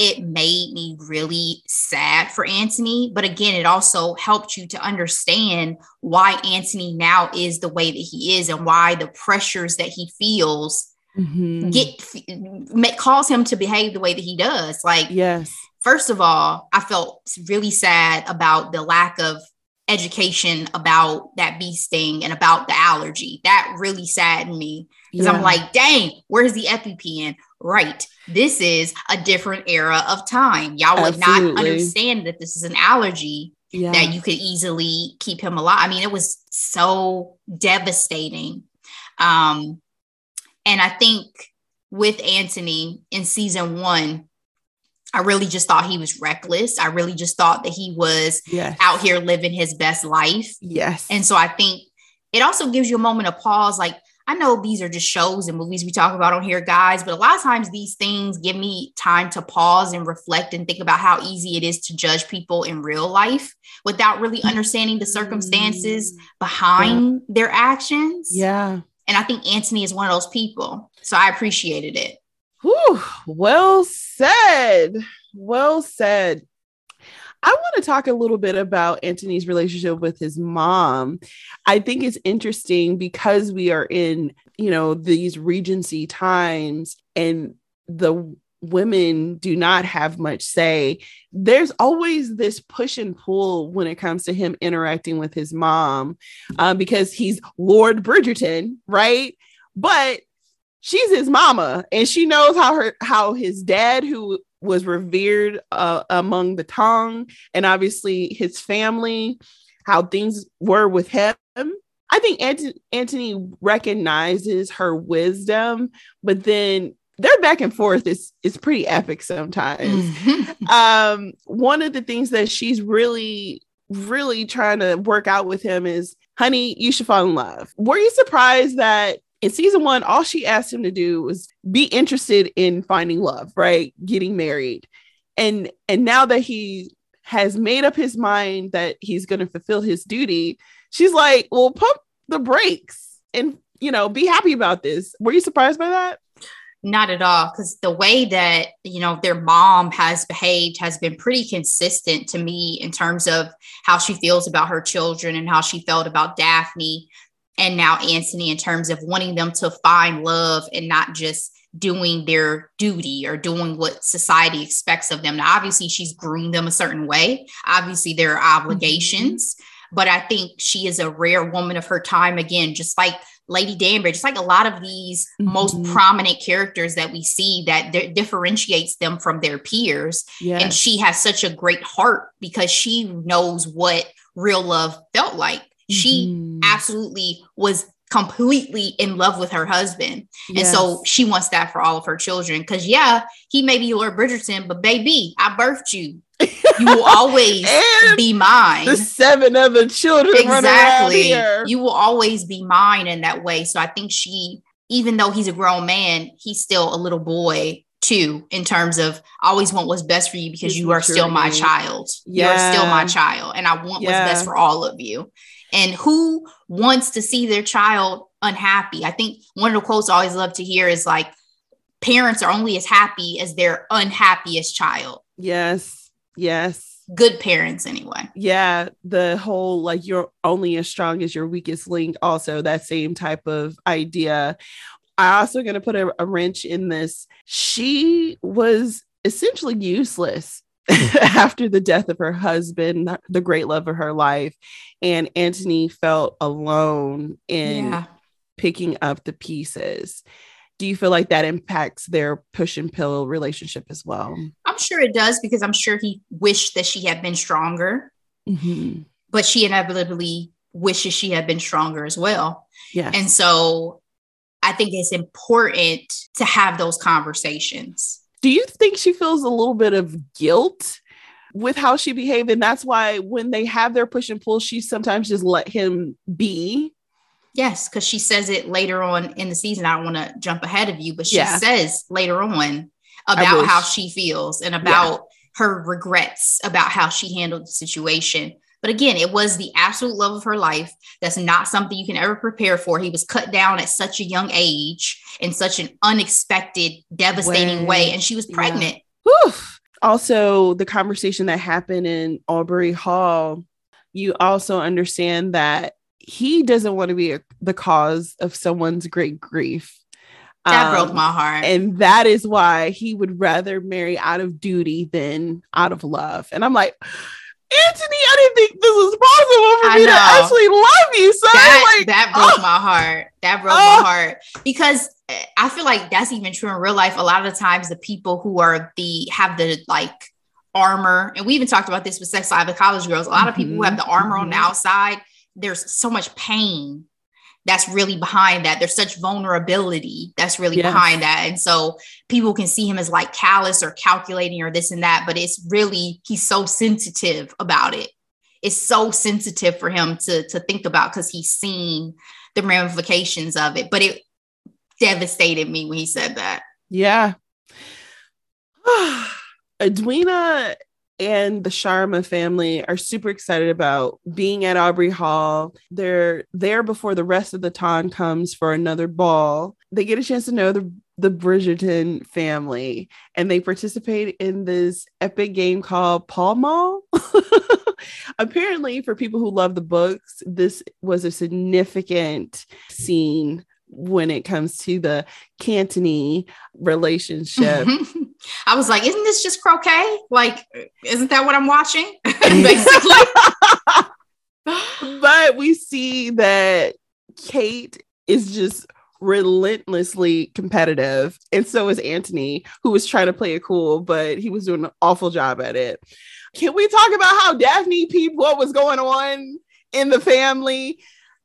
it made me really sad for Anthony. But again, it also helped you to understand why Anthony now is the way that he is and why the pressures that he feels mm-hmm. get cause him to behave the way that he does. Like, yes. First of all, I felt really sad about the lack of education about that bee sting and about the allergy. That really saddened me because yeah. I'm like, dang, where's the EpiPen? Right. This is a different era of time. Y'all would Absolutely. not understand that this is an allergy yeah. that you could easily keep him alive. I mean, it was so devastating. Um, and I think with Anthony in season one, I really just thought he was reckless. I really just thought that he was yes. out here living his best life. Yes. And so I think it also gives you a moment of pause like, I know these are just shows and movies we talk about on here, guys, but a lot of times these things give me time to pause and reflect and think about how easy it is to judge people in real life without really mm-hmm. understanding the circumstances behind yeah. their actions. Yeah. And I think Anthony is one of those people. So I appreciated it. Whew, well said. Well said. I want to talk a little bit about Anthony's relationship with his mom. I think it's interesting because we are in, you know, these regency times and the women do not have much say. There's always this push and pull when it comes to him interacting with his mom um, because he's Lord Bridgerton, right? But she's his mama and she knows how her how his dad who was revered uh, among the ton and obviously his family, how things were with him. I think Ant- recognizes her wisdom, but then their back and forth is is pretty epic sometimes. Um, one of the things that she's really really trying to work out with him is, honey, you should fall in love. Were you surprised that in season one, all she asked him to do was be interested in finding love, right? Getting married. And and now that he has made up his mind that he's going to fulfill his duty, she's like, well, pump the brakes and you know, be happy about this. Were you surprised by that? Not at all. Because the way that, you know, their mom has behaved has been pretty consistent to me in terms of how she feels about her children and how she felt about Daphne and now Anthony in terms of wanting them to find love and not just doing their duty or doing what society expects of them. Now, obviously, she's groomed them a certain way. Obviously, there are obligations, mm-hmm. but I think she is a rare woman of her time. Again, just like Lady Danbury, just like a lot of these mm-hmm. most prominent characters that we see that d- differentiates them from their peers. Yes. And she has such a great heart because she knows what real love felt like she mm-hmm. absolutely was completely in love with her husband. Yes. And so she wants that for all of her children. Cause yeah, he may be Lord Bridgerton, but baby, I birthed you. You will always be mine. The seven other children. Exactly. You will always be mine in that way. So I think she, even though he's a grown man, he's still a little boy too, in terms of I always want what's best for you because you are still my child. Yeah. You are still my child. And I want yeah. what's best for all of you. And who wants to see their child unhappy? I think one of the quotes I always love to hear is like, parents are only as happy as their unhappiest child. Yes. Yes. Good parents, anyway. Yeah. The whole like you're only as strong as your weakest link, also that same type of idea. I also going to put a, a wrench in this. She was essentially useless after the death of her husband, the great love of her life. And Anthony felt alone in yeah. picking up the pieces. Do you feel like that impacts their push and pill relationship as well? I'm sure it does because I'm sure he wished that she had been stronger, mm-hmm. but she inevitably wishes she had been stronger as well. Yeah. And so I think it's important to have those conversations do you think she feels a little bit of guilt with how she behaved? And that's why when they have their push and pull, she sometimes just let him be. Yes, because she says it later on in the season. I don't want to jump ahead of you, but she yeah. says later on about how she feels and about yeah. her regrets about how she handled the situation. But again, it was the absolute love of her life. That's not something you can ever prepare for. He was cut down at such a young age in such an unexpected, devastating way. way and she was pregnant. Yeah. Also, the conversation that happened in Aubrey Hall, you also understand that he doesn't want to be a, the cause of someone's great grief. That um, broke my heart. And that is why he would rather marry out of duty than out of love. And I'm like, Anthony, I didn't think this was possible for I me know. to actually love you. So that, like, that broke oh. my heart. That broke oh. my heart because eh, I feel like that's even true in real life. A lot of the times, the people who are the have the like armor, and we even talked about this with Sex Live of College Girls. A lot of people who have the armor mm-hmm. on the mm-hmm. outside, there's so much pain that's really behind that. There's such vulnerability that's really yes. behind that. And so people can see him as like callous or calculating or this and that, but it's really, he's so sensitive about it. It's so sensitive for him to, to think about because he's seen the ramifications of it. But it devastated me when he said that. Yeah. Edwina and the Sharma family are super excited about being at Aubrey Hall. They're there before the rest of the ton comes for another ball. They get a chance to know the the Bridgerton family and they participate in this epic game called Pall Mall. Apparently, for people who love the books, this was a significant scene when it comes to the Kanthony relationship. I was like, isn't this just croquet? Like, isn't that what I'm watching? Basically. but we see that Kate is just relentlessly competitive. And so is Anthony, who was trying to play it cool, but he was doing an awful job at it. Can we talk about how Daphne peeped what was going on in the family?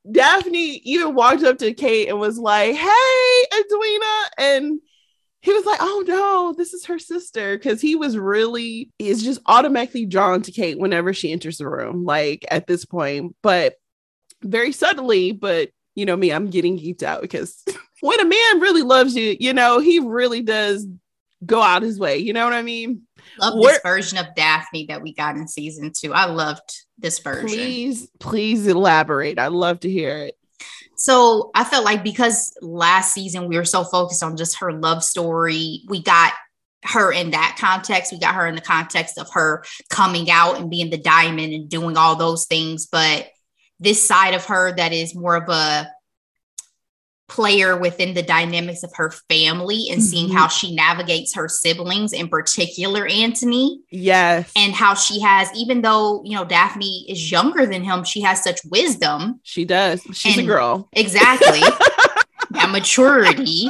Daphne even walked up to Kate and was like, Hey, Edwina. And he was like, Oh no, this is her sister. Cause he was really, is just automatically drawn to Kate whenever she enters the room, like at this point. But very subtly, but you know me, I'm getting geeked out because when a man really loves you, you know, he really does go out his way. You know what I mean? Love Where, this version of Daphne that we got in season two. I loved this version. Please, please elaborate. I'd love to hear it. So I felt like because last season we were so focused on just her love story, we got her in that context. We got her in the context of her coming out and being the diamond and doing all those things. But this side of her that is more of a player within the dynamics of her family and mm-hmm. seeing how she navigates her siblings in particular Anthony yes. and how she has even though you know Daphne is younger than him she has such wisdom. She does. She's a girl. exactly. That maturity.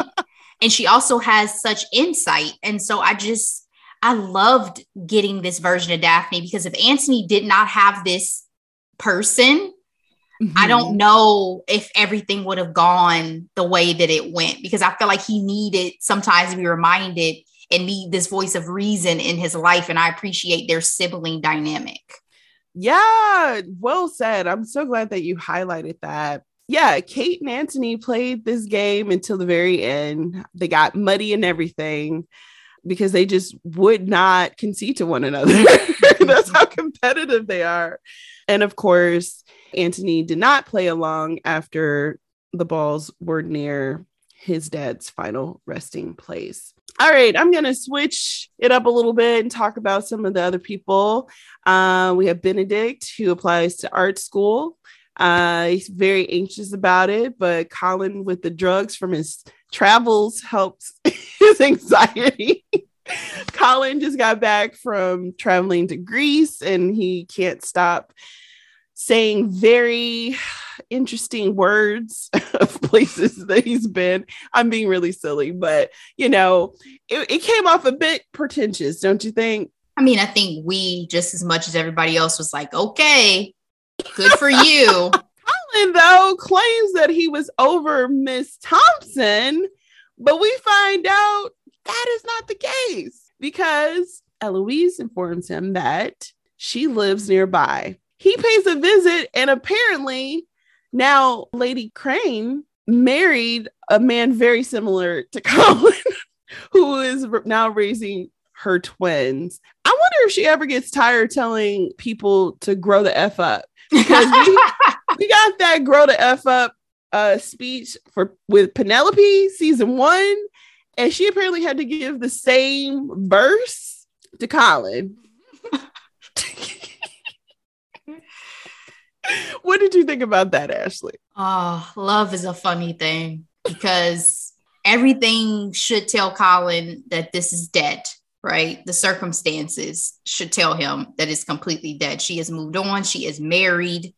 And she also has such insight. And so I just I loved getting this version of Daphne because if Anthony did not have this person Mm-hmm. I don't know if everything would have gone the way that it went because I feel like he needed sometimes to be reminded and need this voice of reason in his life. And I appreciate their sibling dynamic. Yeah, well said. I'm so glad that you highlighted that. Yeah, Kate and Anthony played this game until the very end. They got muddy and everything because they just would not concede to one another. That's how competitive they are. And of course, Anthony did not play along after the balls were near his dad's final resting place. All right, I'm going to switch it up a little bit and talk about some of the other people. Uh, we have Benedict, who applies to art school. Uh, he's very anxious about it, but Colin, with the drugs from his travels, helps his anxiety. Colin just got back from traveling to Greece and he can't stop saying very interesting words of places that he's been. I'm being really silly, but you know, it, it, came off a bit pretentious, don't you think? I mean, I think we just as much as everybody else was like, okay, good for you. Colin, though, claims that he was over Miss Thompson, but we find out that is not the case because Eloise informs him that she lives nearby he pays a visit, and apparently now Lady Crane married a man very similar to Colin, who is now raising her twins. I wonder if she ever gets tired telling people to grow the F up because we, we got that grow the F up uh, speech for with Penelope season one, and she apparently had to give the same verse to Colin. what did you think about that, Ashley? Oh, love is a funny thing because everything should tell Colin that this is dead, right? The circumstances should tell him that it's completely dead. She has moved on, she is married.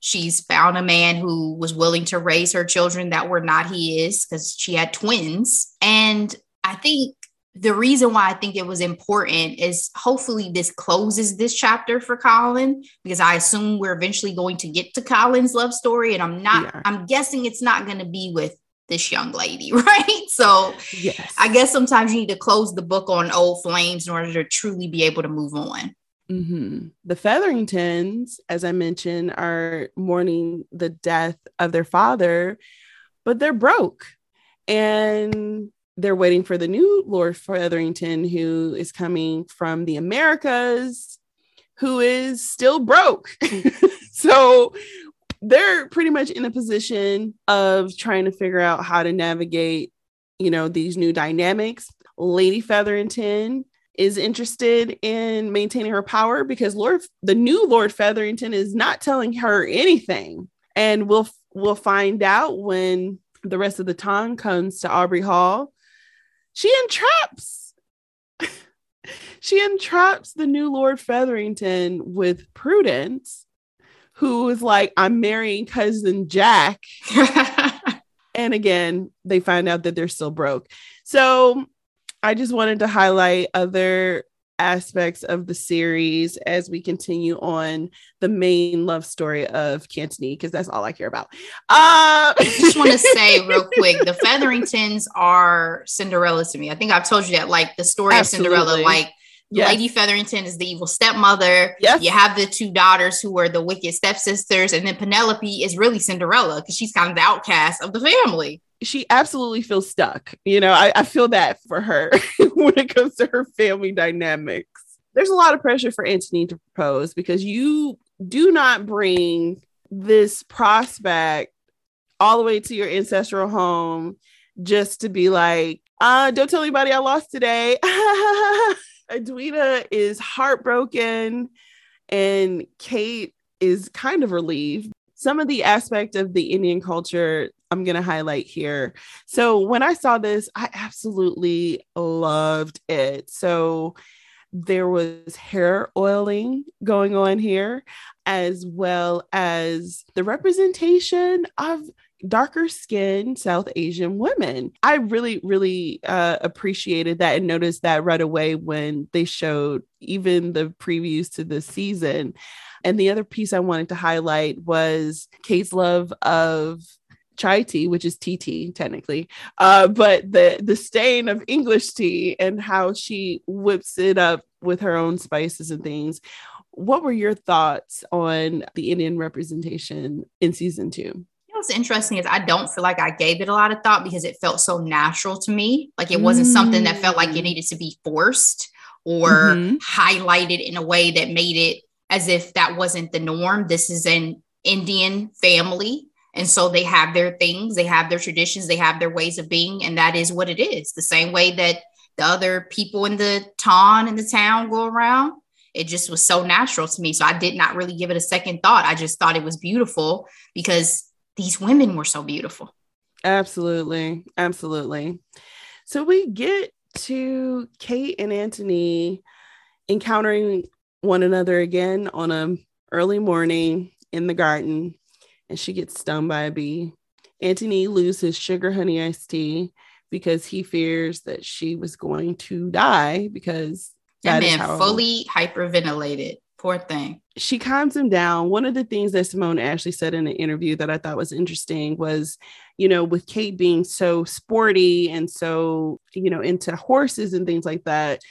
She's found a man who was willing to raise her children that were not his because she had twins. And I think the reason why I think it was important is hopefully this closes this chapter for Colin because I assume we're eventually going to get to Colin's love story. And I'm not, yeah. I'm guessing it's not going to be with this young lady, right? So yes. I guess sometimes you need to close the book on old flames in order to truly be able to move on. Mm-hmm. The Featheringtons, as I mentioned, are mourning the death of their father, but they're broke. And they're waiting for the new Lord Featherington, who is coming from the Americas, who is still broke. so they're pretty much in a position of trying to figure out how to navigate, you know, these new dynamics. Lady Featherington is interested in maintaining her power because Lord the new Lord Featherington is not telling her anything. And we'll we'll find out when the rest of the time comes to Aubrey Hall. She entraps she entraps the new Lord Featherington with Prudence, who is like, I'm marrying cousin Jack. and again, they find out that they're still broke. So I just wanted to highlight other aspects of the series as we continue on the main love story of Kanthony because that's all I care about. Uh- I just want to say real quick the Featheringtons are Cinderella to me. I think I've told you that, like the story Absolutely. of Cinderella, like Yes. Lady Featherington is the evil stepmother. Yes. You have the two daughters who are the wicked stepsisters. And then Penelope is really Cinderella because she's kind of the outcast of the family she absolutely feels stuck. You know, I, I feel that for her when it comes to her family dynamics. There's a lot of pressure for Anthony to propose because you do not bring this prospect all the way to your ancestral home just to be like, uh, don't tell anybody I lost today. Edwina is heartbroken and Kate is kind of relieved. Some of the aspect of the Indian culture I'm going to highlight here. So when I saw this, I absolutely loved it. So there was hair oiling going on here, as well as the representation of darker skinned South Asian women. I really, really uh, appreciated that and noticed that right away when they showed even the previews to the season. And the other piece I wanted to highlight was Kate's love of chai tea, which is TT technically, uh, but the the stain of English tea and how she whips it up with her own spices and things. What were your thoughts on the Indian representation in season two? What's interesting is I don't feel like I gave it a lot of thought because it felt so natural to me. Like it wasn't mm. something that felt like it mm. needed to be forced or mm-hmm. highlighted in a way that made it as if that wasn't the norm. This is an Indian family and so they have their things, they have their traditions, they have their ways of being, and that is what it is. The same way that the other people in the town and the town go around. It just was so natural to me. So I did not really give it a second thought. I just thought it was beautiful because these women were so beautiful. Absolutely. Absolutely. So we get to Kate and Anthony encountering one another again on a early morning in the garden and she gets stung by a bee. Anthony loses sugar honey iced tea because he fears that she was going to die because that man fully hyperventilated. Poor thing. She calms him down. One of the things that Simone Ashley said in an interview that I thought was interesting was, you know, with Kate being so sporty and so, you know, into horses and things like that,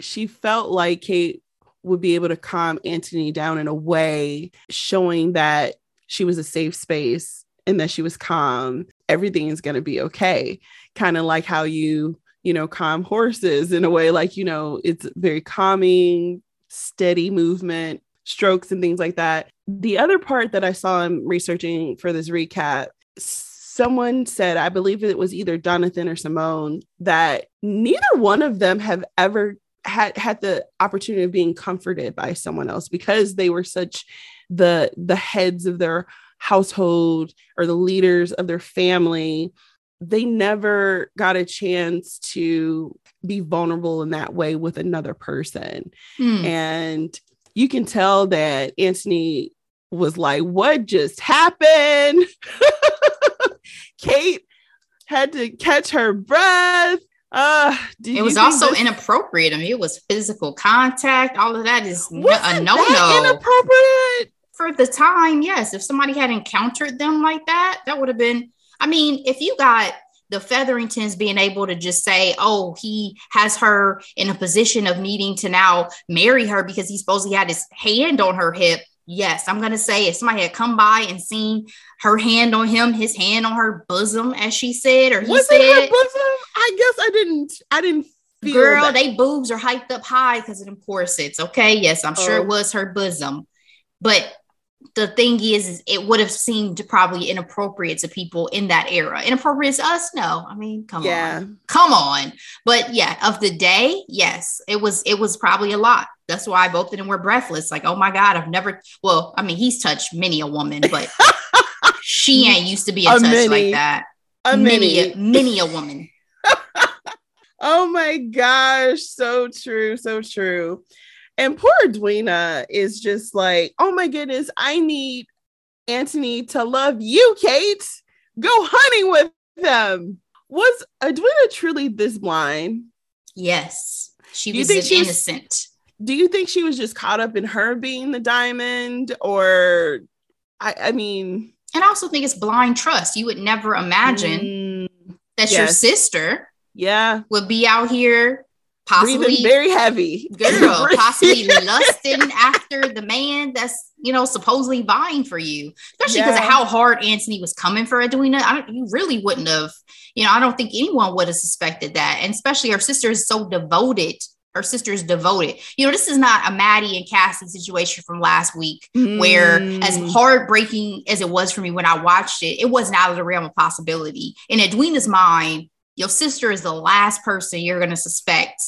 she felt like Kate would be able to calm Anthony down in a way showing that she was a safe space and that she was calm, everything is going to be okay. Kind of like how you, you know, calm horses in a way, like, you know, it's very calming, steady movement, strokes, and things like that. The other part that I saw in researching for this recap, someone said, I believe it was either Jonathan or Simone, that neither one of them have ever had had the opportunity of being comforted by someone else because they were such the the heads of their household or the leaders of their family they never got a chance to be vulnerable in that way with another person mm. and you can tell that anthony was like what just happened Kate had to catch her breath uh, it was also this- inappropriate. I mean, it was physical contact. All of that is no, a no no. Inappropriate for the time. Yes, if somebody had encountered them like that, that would have been. I mean, if you got the Featheringtons being able to just say, oh, he has her in a position of needing to now marry her because he supposedly had his hand on her hip. Yes, I'm gonna say if somebody had come by and seen her hand on him, his hand on her bosom, as she said, or he Was said, it her bosom? I guess I didn't. I didn't feel "Girl, that. they boobs are hyped up high because of them corsets." Okay, yes, I'm sure Oh. it was her bosom, but the thing is, is it would have seemed probably inappropriate to people in that era. Inappropriate to us? No, I mean, come on. come on but yeah of the day yes it was it was probably a lot that's why both of them were breathless like oh my god i've never well i mean he's touched many a woman but she ain't used to be A touched many. like that A many a, many a woman Oh my gosh, so true, so true. And poor Edwina is just like, oh my goodness, I need Anthony to love you, Kate. Go hunting with them. Was Edwina truly this blind? yes she Do you was think she innocent Do you think she was just caught up in her being the diamond? Or I, I mean, and i also think it's blind trust you would never imagine mm, that your sister yeah, would be out here possibly breathing very heavy. girl possibly lusting after the man that's you know supposedly vying for you especially because Yeah. of how hard anthony was coming for edwina I don't, you really wouldn't have you know i don't think anyone would have suspected that and especially her sister is so devoted her sister is devoted you know this is not a maddie and cassie situation from last week where as Mm. heartbreaking as it was for me when i watched it it wasn't out of the realm of possibility in edwina's mind your sister is the last person you're going to suspect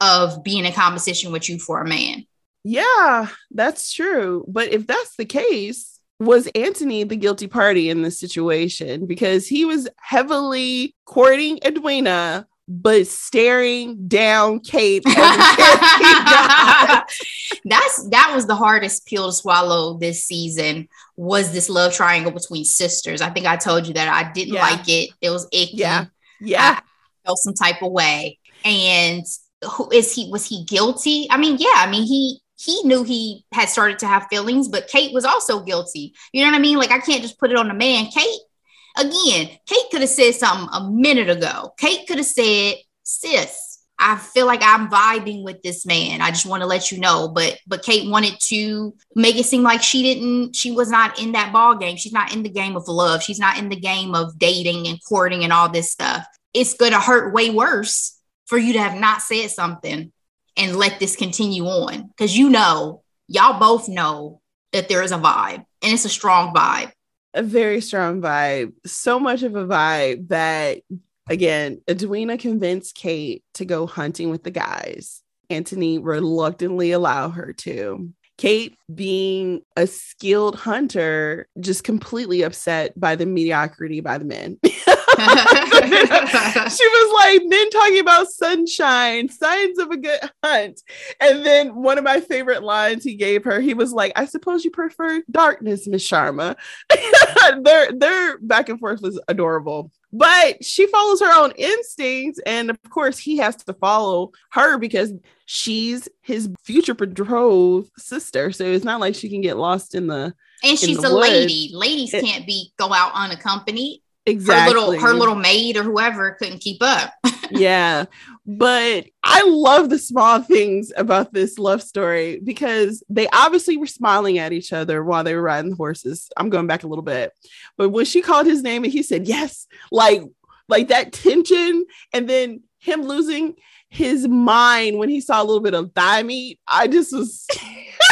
of being in competition with you for a man. Yeah, that's true. But if that's the case, was Anthony the guilty party in this situation? Because he was heavily courting Edwina, but staring down Kate. every chance he got. That's that was the hardest pill to swallow this season was this love triangle between sisters. I think I told you that I didn't Yeah. like it. It was icky. Yeah. Yeah. I felt some type of way. And who is he? Was he guilty? I mean, yeah. I mean, he he knew he had started to have feelings, but Kate was also guilty. You know what I mean? Like I can't just put it on the man. Kate, again, Kate could have said something a minute ago. Kate could have said, "Sis." I feel like I'm vibing with this man. I just want to let you know. But but Kate wanted to make it seem like she didn't, she was not in that ball game. She's not in the game of love. She's not in the game of dating and courting and all this stuff. It's gonna hurt way worse for you to have not said something and let this continue on. Because you know, y'all both know that there is a vibe and it's a strong vibe. A very strong vibe. So much of a vibe that, again, Edwina convinced Kate to go hunting with the guys. Anthony reluctantly allowed her to. Kate, being a skilled hunter, just completely upset by the mediocrity by the men. she was like, men talking about sunshine, signs of a good hunt. And then one of my favorite lines he gave her, he was like, I suppose you prefer darkness, Miss Sharma. their their back and forth was adorable. But she follows her own instincts. And of course, he has to follow her because she's his future betrothed sister. So it's not like she can get lost in the and she's the a woods. lady. Ladies It- can't be go out unaccompanied. Exactly Her little her little maid or whoever couldn't keep up. yeah. But I love the small things about this love story because they obviously were smiling at each other while they were riding the horses. I'm going back a little bit. But when she called his name and he said yes, like like that tension and then him losing his mind when he saw a little bit of thigh meat, I just was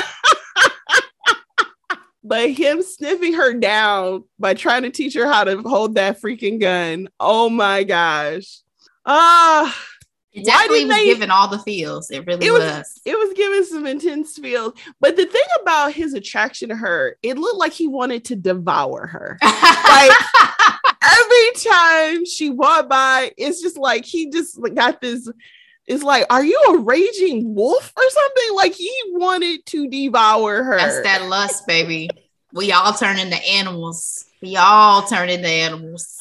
But him sniffing her down by trying to teach her how to hold that freaking gun. Oh my gosh. Ah, It definitely was they- given all the feels. It really It was- was. it was giving some intense feels. But the thing about his attraction to her, it looked like he wanted to devour her. Like every time she walked by, it's just like he just got this. It's like, are you a raging wolf or something? Like he wanted to devour her. That's that lust, baby. We all turn into animals. We all turn into animals.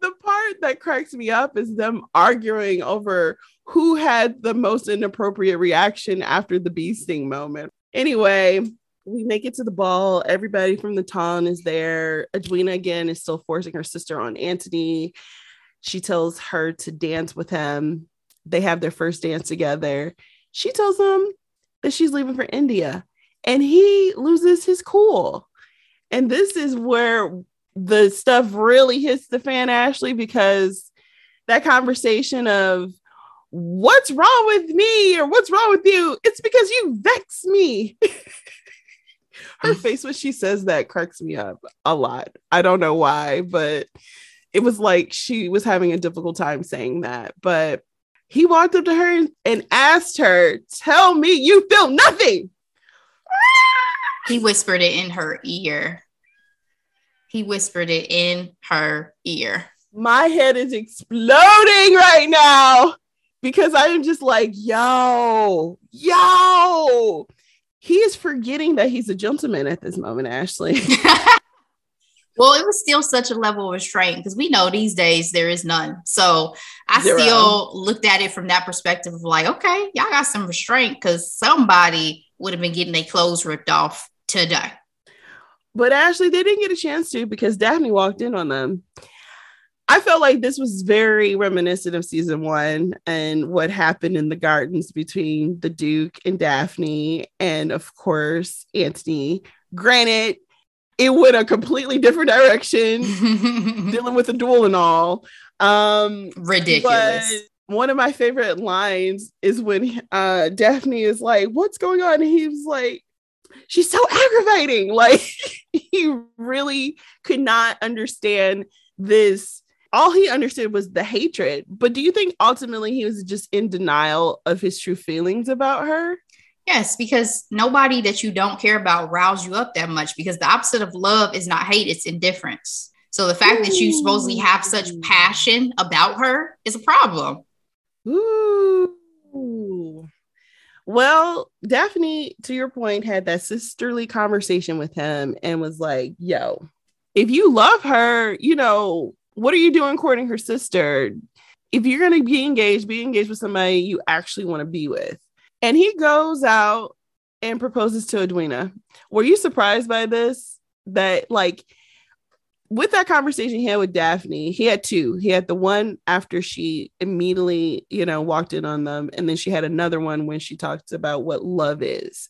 The part that cracks me up is them arguing over who had the most inappropriate reaction after the bee sting moment. Anyway, we make it to the ball. Everybody from the town is there. Edwina again is still forcing her sister on Anthony. She tells her to dance with him. They have their first dance together. She tells him that she's leaving for India. and he loses his cool. And this is where the stuff really hits the fan, Ashley, because that conversation of what's wrong with me or what's wrong with you? It's because you vex me. Her face when she says that cracks me up a lot. I don't know why, but it was like she was having a difficult time saying that. But he walked up to her and asked her, Tell me you feel nothing. He whispered it in her ear. He whispered it in her ear. My head is exploding right now because I am just like, yo, yo. He is forgetting that he's a gentleman at this moment, Ashley. well, it was still such a level of restraint because we know these days there is none. So I Zero. still looked at it from that perspective of like, okay, y'all got some restraint because somebody would have been getting their clothes ripped off today. But Ashley, they didn't get a chance to because Daphne walked in on them. I felt like this was very reminiscent of season one and what happened in the gardens between the Duke and Daphne, and of course, Anthony. Granted, it went a completely different direction, dealing with a duel and all. Um, Ridiculous. one of my favorite lines is when uh, Daphne is like, What's going on? And he was like, She's so aggravating. Like, he really could not understand this all he understood was the hatred. But do you think ultimately he was just in denial of his true feelings about her? Yes, because nobody that you don't care about riles you up that much because the opposite of love is not hate, it's indifference. So the fact Ooh. that you supposedly have such passion about her is a problem. Ooh. Well, Daphne, to your point, had that sisterly conversation with him and was like, yo, if you love her, you know, what are you doing courting her sister? If you're going to be engaged, be engaged with somebody you actually want to be with. And he goes out and proposes to Edwina. Were you surprised by this? That, like, with that conversation he had with Daphne, he had two. He had the one after she immediately, you know, walked in on them. And then she had another one when she talked about what love is.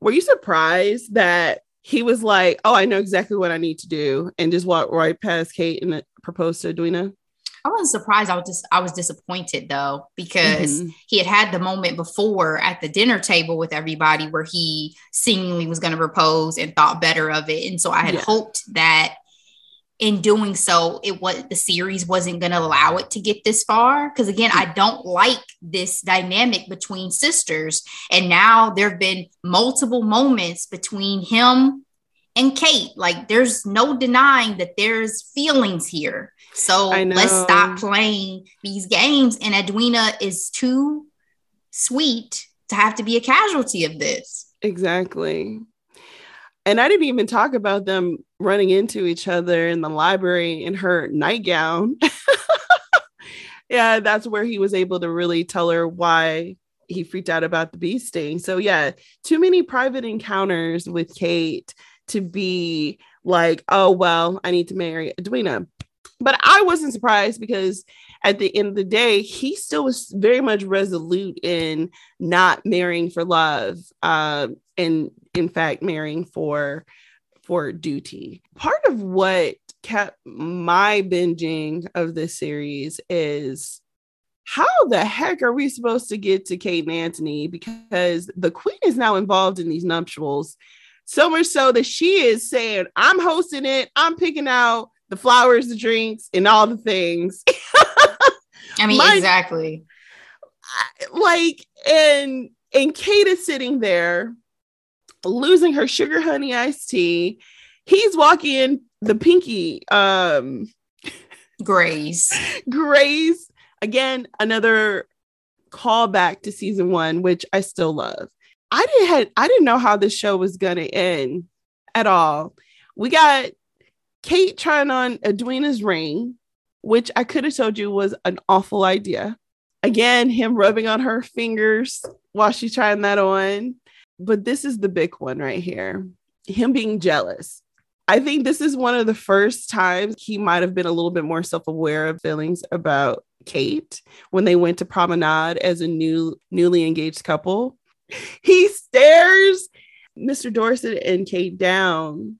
Were you surprised that he was like, "Oh, I know exactly what I need to do," and just walked right past Kate and proposed to Edwina? I wasn't surprised. I was just I was disappointed though because mm-hmm. he had had the moment before at the dinner table with everybody where he seemingly was going to propose and thought better of it, and so I had yeah. hoped that in doing so it was the series wasn't going to allow it to get this far because again i don't like this dynamic between sisters and now there have been multiple moments between him and kate like there's no denying that there's feelings here so let's stop playing these games and edwina is too sweet to have to be a casualty of this exactly and I didn't even talk about them running into each other in the library in her nightgown. yeah, that's where he was able to really tell her why he freaked out about the bee sting. So, yeah, too many private encounters with Kate to be like, oh, well, I need to marry Edwina. But I wasn't surprised because at the end of the day, he still was very much resolute in not marrying for love, uh, and in fact, marrying for for duty. Part of what kept my binging of this series is how the heck are we supposed to get to Kate and Anthony? Because the queen is now involved in these nuptials, so much so that she is saying, I'm hosting it, I'm picking out the flowers, the drinks, and all the things. I mean, My, exactly. Like, and and Kate is sitting there losing her sugar honey iced tea. He's walking the pinky um grays. grays. Again, another callback to season one, which I still love. I didn't had I didn't know how this show was gonna end at all. We got Kate trying on Edwina's ring, which I could have told you was an awful idea. Again, him rubbing on her fingers while she's trying that on. But this is the big one right here him being jealous. I think this is one of the first times he might have been a little bit more self aware of feelings about Kate when they went to promenade as a new newly engaged couple. He stares Mr. Dorset and Kate down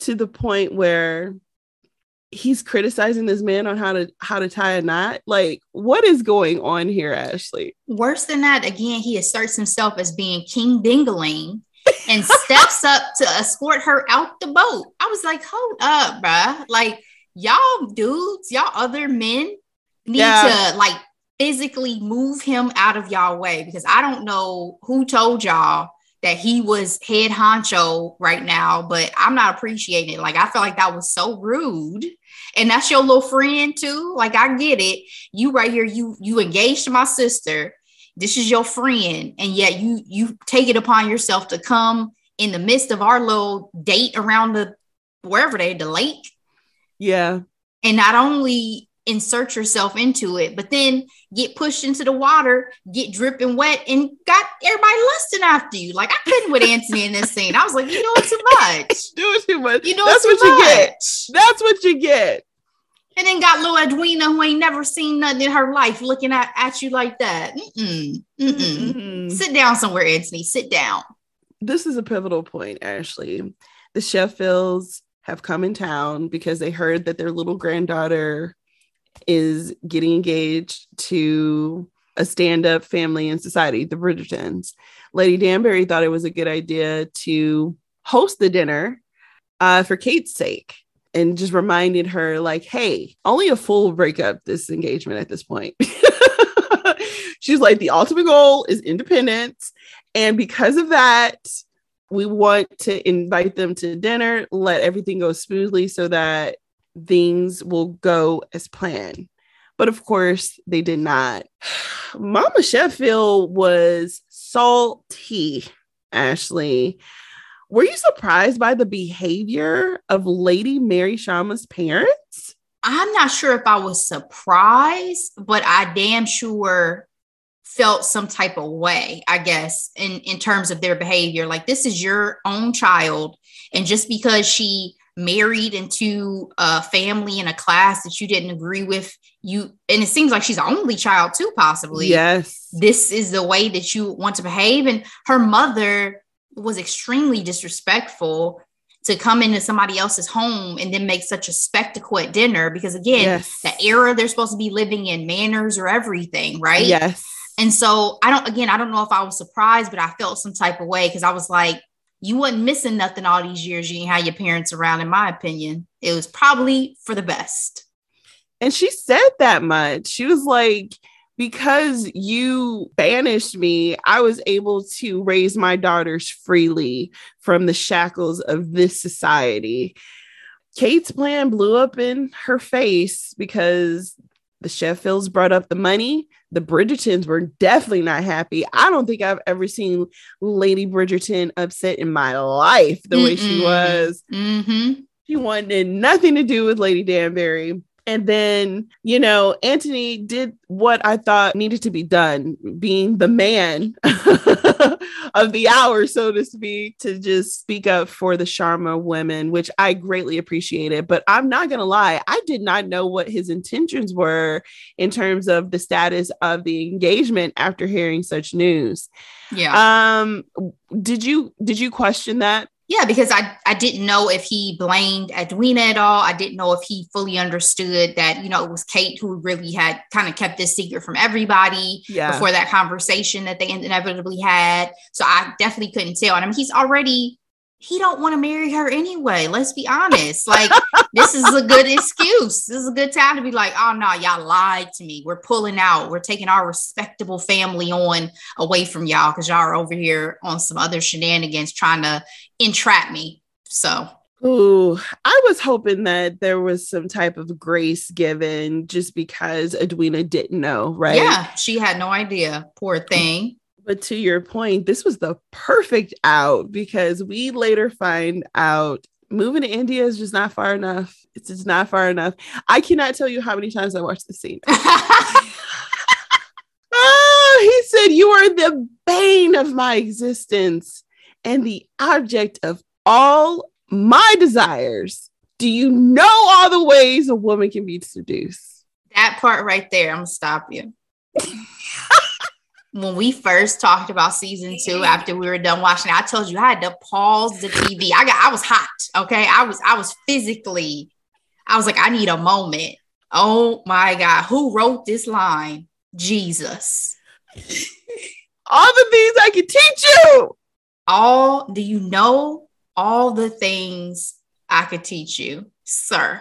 to the point where he's criticizing this man on how to how to tie a knot. Like, what is going on here, Ashley? Worse than that, again, he asserts himself as being King Dingaling and steps up to escort her out the boat. I was like, hold up, bruh. Like, y'all dudes, y'all other men need yeah. to like physically move him out of y'all way because I don't know who told y'all that he was head honcho right now, but I'm not appreciating it. Like I feel like that was so rude. And that's your little friend too. Like I get it. You right here, you you engaged to my sister. This is your friend, and yet you you take it upon yourself to come in the midst of our little date around the wherever they the lake. Yeah. And not only insert yourself into it, but then get pushed into the water, get dripping wet, and got everybody lusting after you. Like I couldn't with Anthony in this scene. I was like, you doing too much. doing too much. You know that's what much. you get. That's what you get. And then got little Edwina who ain't never seen nothing in her life looking at, at you like that. Mm-mm, mm-mm. Mm-hmm. Sit down somewhere, Anthony. Sit down. This is a pivotal point, Ashley. The Sheffields have come in town because they heard that their little granddaughter is getting engaged to a stand up family in society, the Bridgertons. Lady Danbury thought it was a good idea to host the dinner uh, for Kate's sake and just reminded her, like, hey, only a fool will break up this engagement at this point. She's like, the ultimate goal is independence. And because of that, we want to invite them to dinner, let everything go smoothly so that things will go as planned. But of course, they did not. Mama Sheffield was salty, Ashley. Were you surprised by the behavior of Lady Mary Sharma's parents? I'm not sure if I was surprised, but I damn sure felt some type of way, I guess, in, in terms of their behavior. Like, this is your own child. And just because she married into a family and a class that you didn't agree with you and it seems like she's the only child too possibly. Yes. This is the way that you want to behave. And her mother was extremely disrespectful to come into somebody else's home and then make such a spectacle at dinner because again yes. the era they're supposed to be living in manners or everything right? Yes. And so i don't again i don't know if i was surprised but i felt some type of way because i was like you wasn't missing nothing all these years. You ain't had your parents around, in my opinion. It was probably for the best. And she said that much. She was like, because you banished me, I was able to raise my daughters freely from the shackles of this society. Kate's plan blew up in her face because the Sheffields brought up the money. The Bridgertons were definitely not happy. I don't think I've ever seen Lady Bridgerton upset in my life the Mm-mm. way she was. Mm-hmm. She wanted nothing to do with Lady Danbury. And then, you know, Anthony did what I thought needed to be done, being the man of the hour, so to speak, to just speak up for the Sharma women, which I greatly appreciated. But I'm not going to lie, I did not know what his intentions were in terms of the status of the engagement after hearing such news. Yeah. Um, did you did you question that? Yeah, because I, I didn't know if he blamed Edwina at all. I didn't know if he fully understood that, you know, it was Kate who really had kind of kept this secret from everybody yeah. before that conversation that they inevitably had. So I definitely couldn't tell. And I mean, he's already he don't want to marry her anyway. Let's be honest. Like this is a good excuse. This is a good time to be like, oh no, y'all lied to me. We're pulling out. We're taking our respectable family on away from y'all because y'all are over here on some other shenanigans trying to entrap me. So Ooh, I was hoping that there was some type of grace given just because Edwina didn't know, right? Yeah, she had no idea. Poor thing. But to your point, this was the perfect out because we later find out moving to India is just not far enough. It's just not far enough. I cannot tell you how many times I watched the scene. oh, he said, You are the bane of my existence and the object of all my desires. Do you know all the ways a woman can be seduced? That part right there, I'm gonna stop you. when we first talked about season two mm-hmm. after we were done watching I told you I had to pause the TV. I got I was hot. Okay. I was I was physically, I was like, I need a moment. Oh my God. Who wrote this line? Jesus. All the things I can teach you. All do you know all the things I could teach you, sir?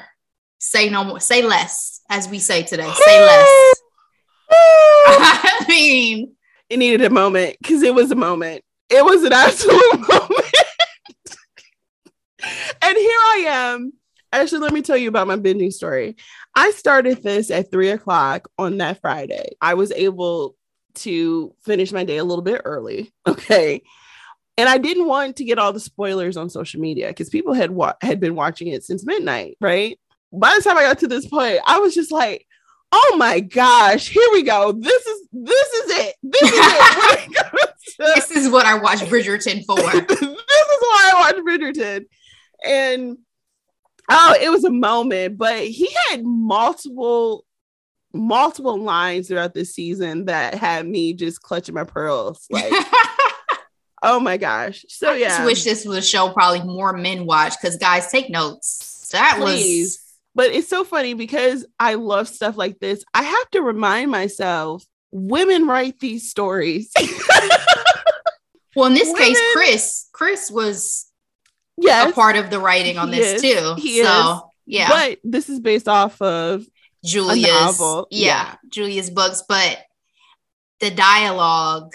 Say no more, say less, as we say today. Say less. I mean, it needed a moment because it was a moment. It was an absolute moment. and here I am. Actually, let me tell you about my binging story. I started this at three o'clock on that Friday. I was able to finish my day a little bit early. Okay. And I didn't want to get all the spoilers on social media because people had wa- had been watching it since midnight, right? By the time I got to this point, I was just like, oh my gosh, here we go. This is this is it. This is it. this is what I watched Bridgerton for. this is why I watched Bridgerton. And oh, it was a moment, but he had multiple multiple lines throughout the season that had me just clutching my pearls like oh my gosh so I yeah just wish this was a show probably more men watch because guys take notes that Please. was but it's so funny because I love stuff like this. I have to remind myself women write these stories. well, in this women, case, Chris, Chris was yes, a part of the writing on this is, too. He so, is. yeah. But this is based off of Julia's novel. Yeah, yeah, Julia's books, but the dialogue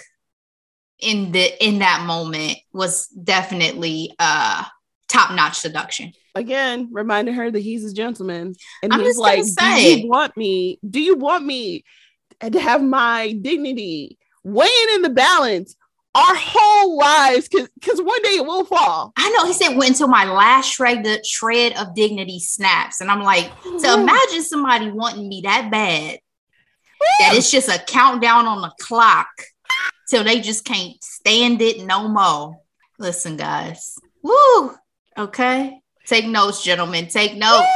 in the in that moment was definitely uh top-notch seduction. Again reminding her that he's a gentleman. And I'm he's like do you want me do you want me to have my dignity weighing in the balance our whole lives? Because one day it will fall. I know he said went until my last shred the shred of dignity snaps. And i'm like so oh. imagine somebody wanting me that bad that it's just a countdown on the clock till they just can't stand it no more. Listen guys. Woo okay Take notes, gentlemen. Take notes.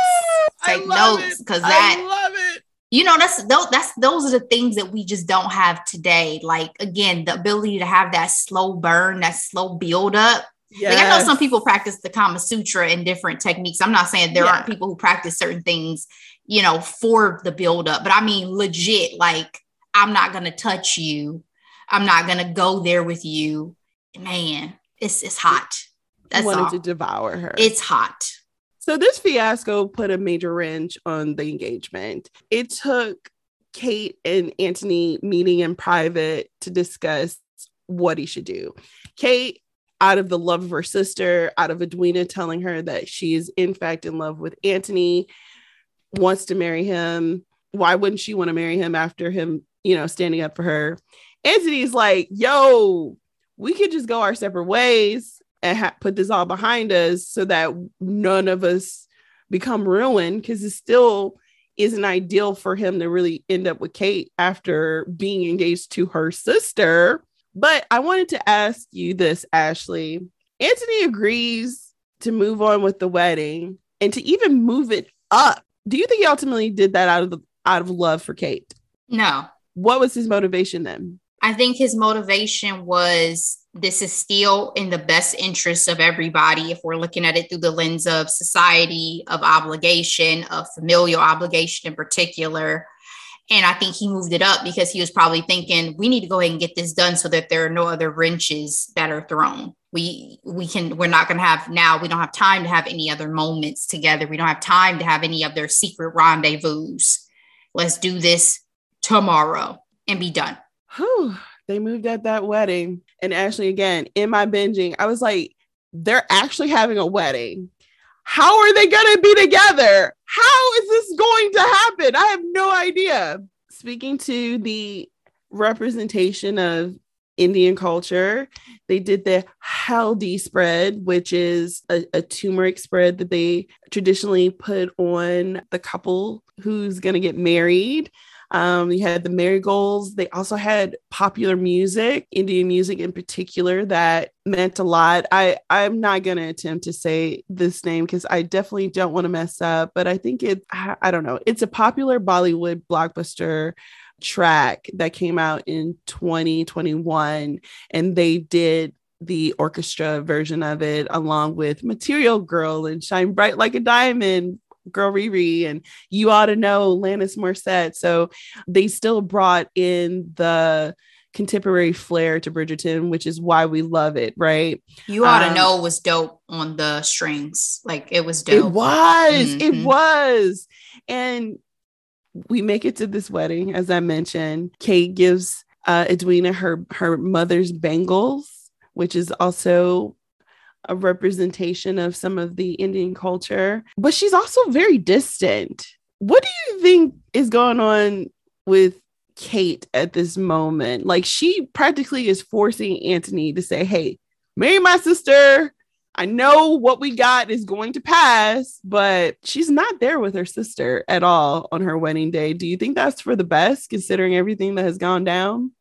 Take notes because that I love it. you know that's those that's those are the things that we just don't have today. Like again, the ability to have that slow burn, that slow build up. Yes. Like I know some people practice the Kama Sutra in different techniques. I'm not saying there yeah. aren't people who practice certain things, you know, for the build up, but I mean legit, like I'm not gonna touch you. I'm not gonna go there with you. Man, it's it's hot. That's wanted all. to devour her. It's hot. So this fiasco put a major wrench on the engagement. It took Kate and Anthony meeting in private to discuss what he should do. Kate, out of the love of her sister, out of Edwina telling her that she is in fact in love with Anthony, wants to marry him. Why wouldn't she want to marry him after him, you know, standing up for her? Anthony's like, yo, we could just go our separate ways and ha- put this all behind us so that none of us become ruined because it still isn't ideal for him to really end up with Kate after being engaged to her sister. But I wanted to ask you this, Ashley. Anthony agrees to move on with the wedding and to even move it up. Do you think he ultimately did that out of the out of love for Kate? No. What was his motivation then? I think his motivation was this is still in the best interest of everybody if we're looking at it through the lens of society, of obligation, of familial obligation in particular. And I think he moved it up because he was probably thinking we need to go ahead and get this done so that there are no other wrenches that are thrown. We we can we're not going to have now we don't have time to have any other moments together. We don't have time to have any of their secret rendezvous. Let's do this tomorrow and be done. Whew they moved at that wedding. And Ashley, again, in my binging, I was like, they're actually having a wedding. How are they going to be together? How is this going to happen? I have no idea. Speaking to the representation of Indian culture, they did the haldi spread, which is a, a turmeric spread that they traditionally put on the couple who's going to get married. Um, you had the marigolds. They also had popular music, Indian music in particular, that meant a lot. I I'm not gonna attempt to say this name because I definitely don't want to mess up, but I think it I, I don't know. It's a popular Bollywood blockbuster track that came out in 2021 and they did the orchestra version of it along with Material Girl and Shine Bright Like a Diamond Girl Riri and You Ought to Know Alanis Morissette. So they still brought in the contemporary flair to Bridgerton, which is why we love it, right? You ought um, to know was dope on the strings. Like it was dope. It was. Mm-hmm. It was. And we make it to this wedding, as I mentioned. Kate gives uh, Edwina her her mother's bangles, which is also a representation of some of the Indian culture. But she's also very distant. What do you think is going on with Kate at this moment? Like she practically is forcing Anthony to say, "Hey, marry my sister." I know what we got is going to pass, but she's not there with her sister at all on her wedding day. Do you think that's for the best considering everything that has gone down?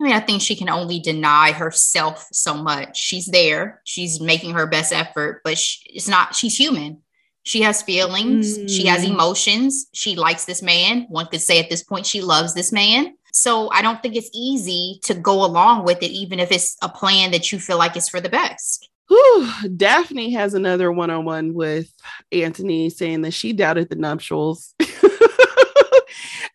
I mean, I think she can only deny herself so much. She's there, she's making her best effort, but she, it's not, she's human. She has feelings, mm. she has mm. emotions. She likes this man. One could say at this point, she loves this man. So I don't think it's easy to go along with it, even if it's a plan that you feel like is for the best. Whew, Daphne has another one on one with Anthony saying that she doubted the nuptials.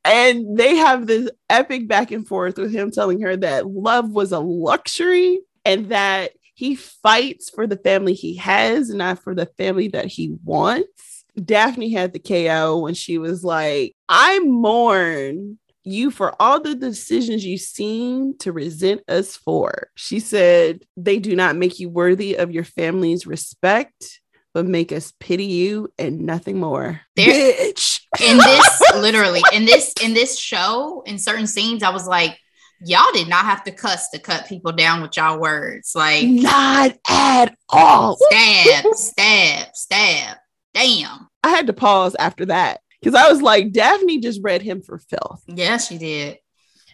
and they have this epic back and forth with him telling her that love was a luxury and that he fights for the family he has, not for the family that he wants. Daphne had the KO when she was like, I mourn you for all the decisions you seem to resent us for. She said, They do not make you worthy of your family's respect, but make us pity you and nothing more. There, Bitch. In this, literally, in this, in this show, in certain scenes, I was like, Y'all did not have to cuss to cut people down with y'all words. Like, not at all. Stab, stab, stab. Damn. I had to pause after that because I was like, Daphne just read him for filth. Yeah, she did.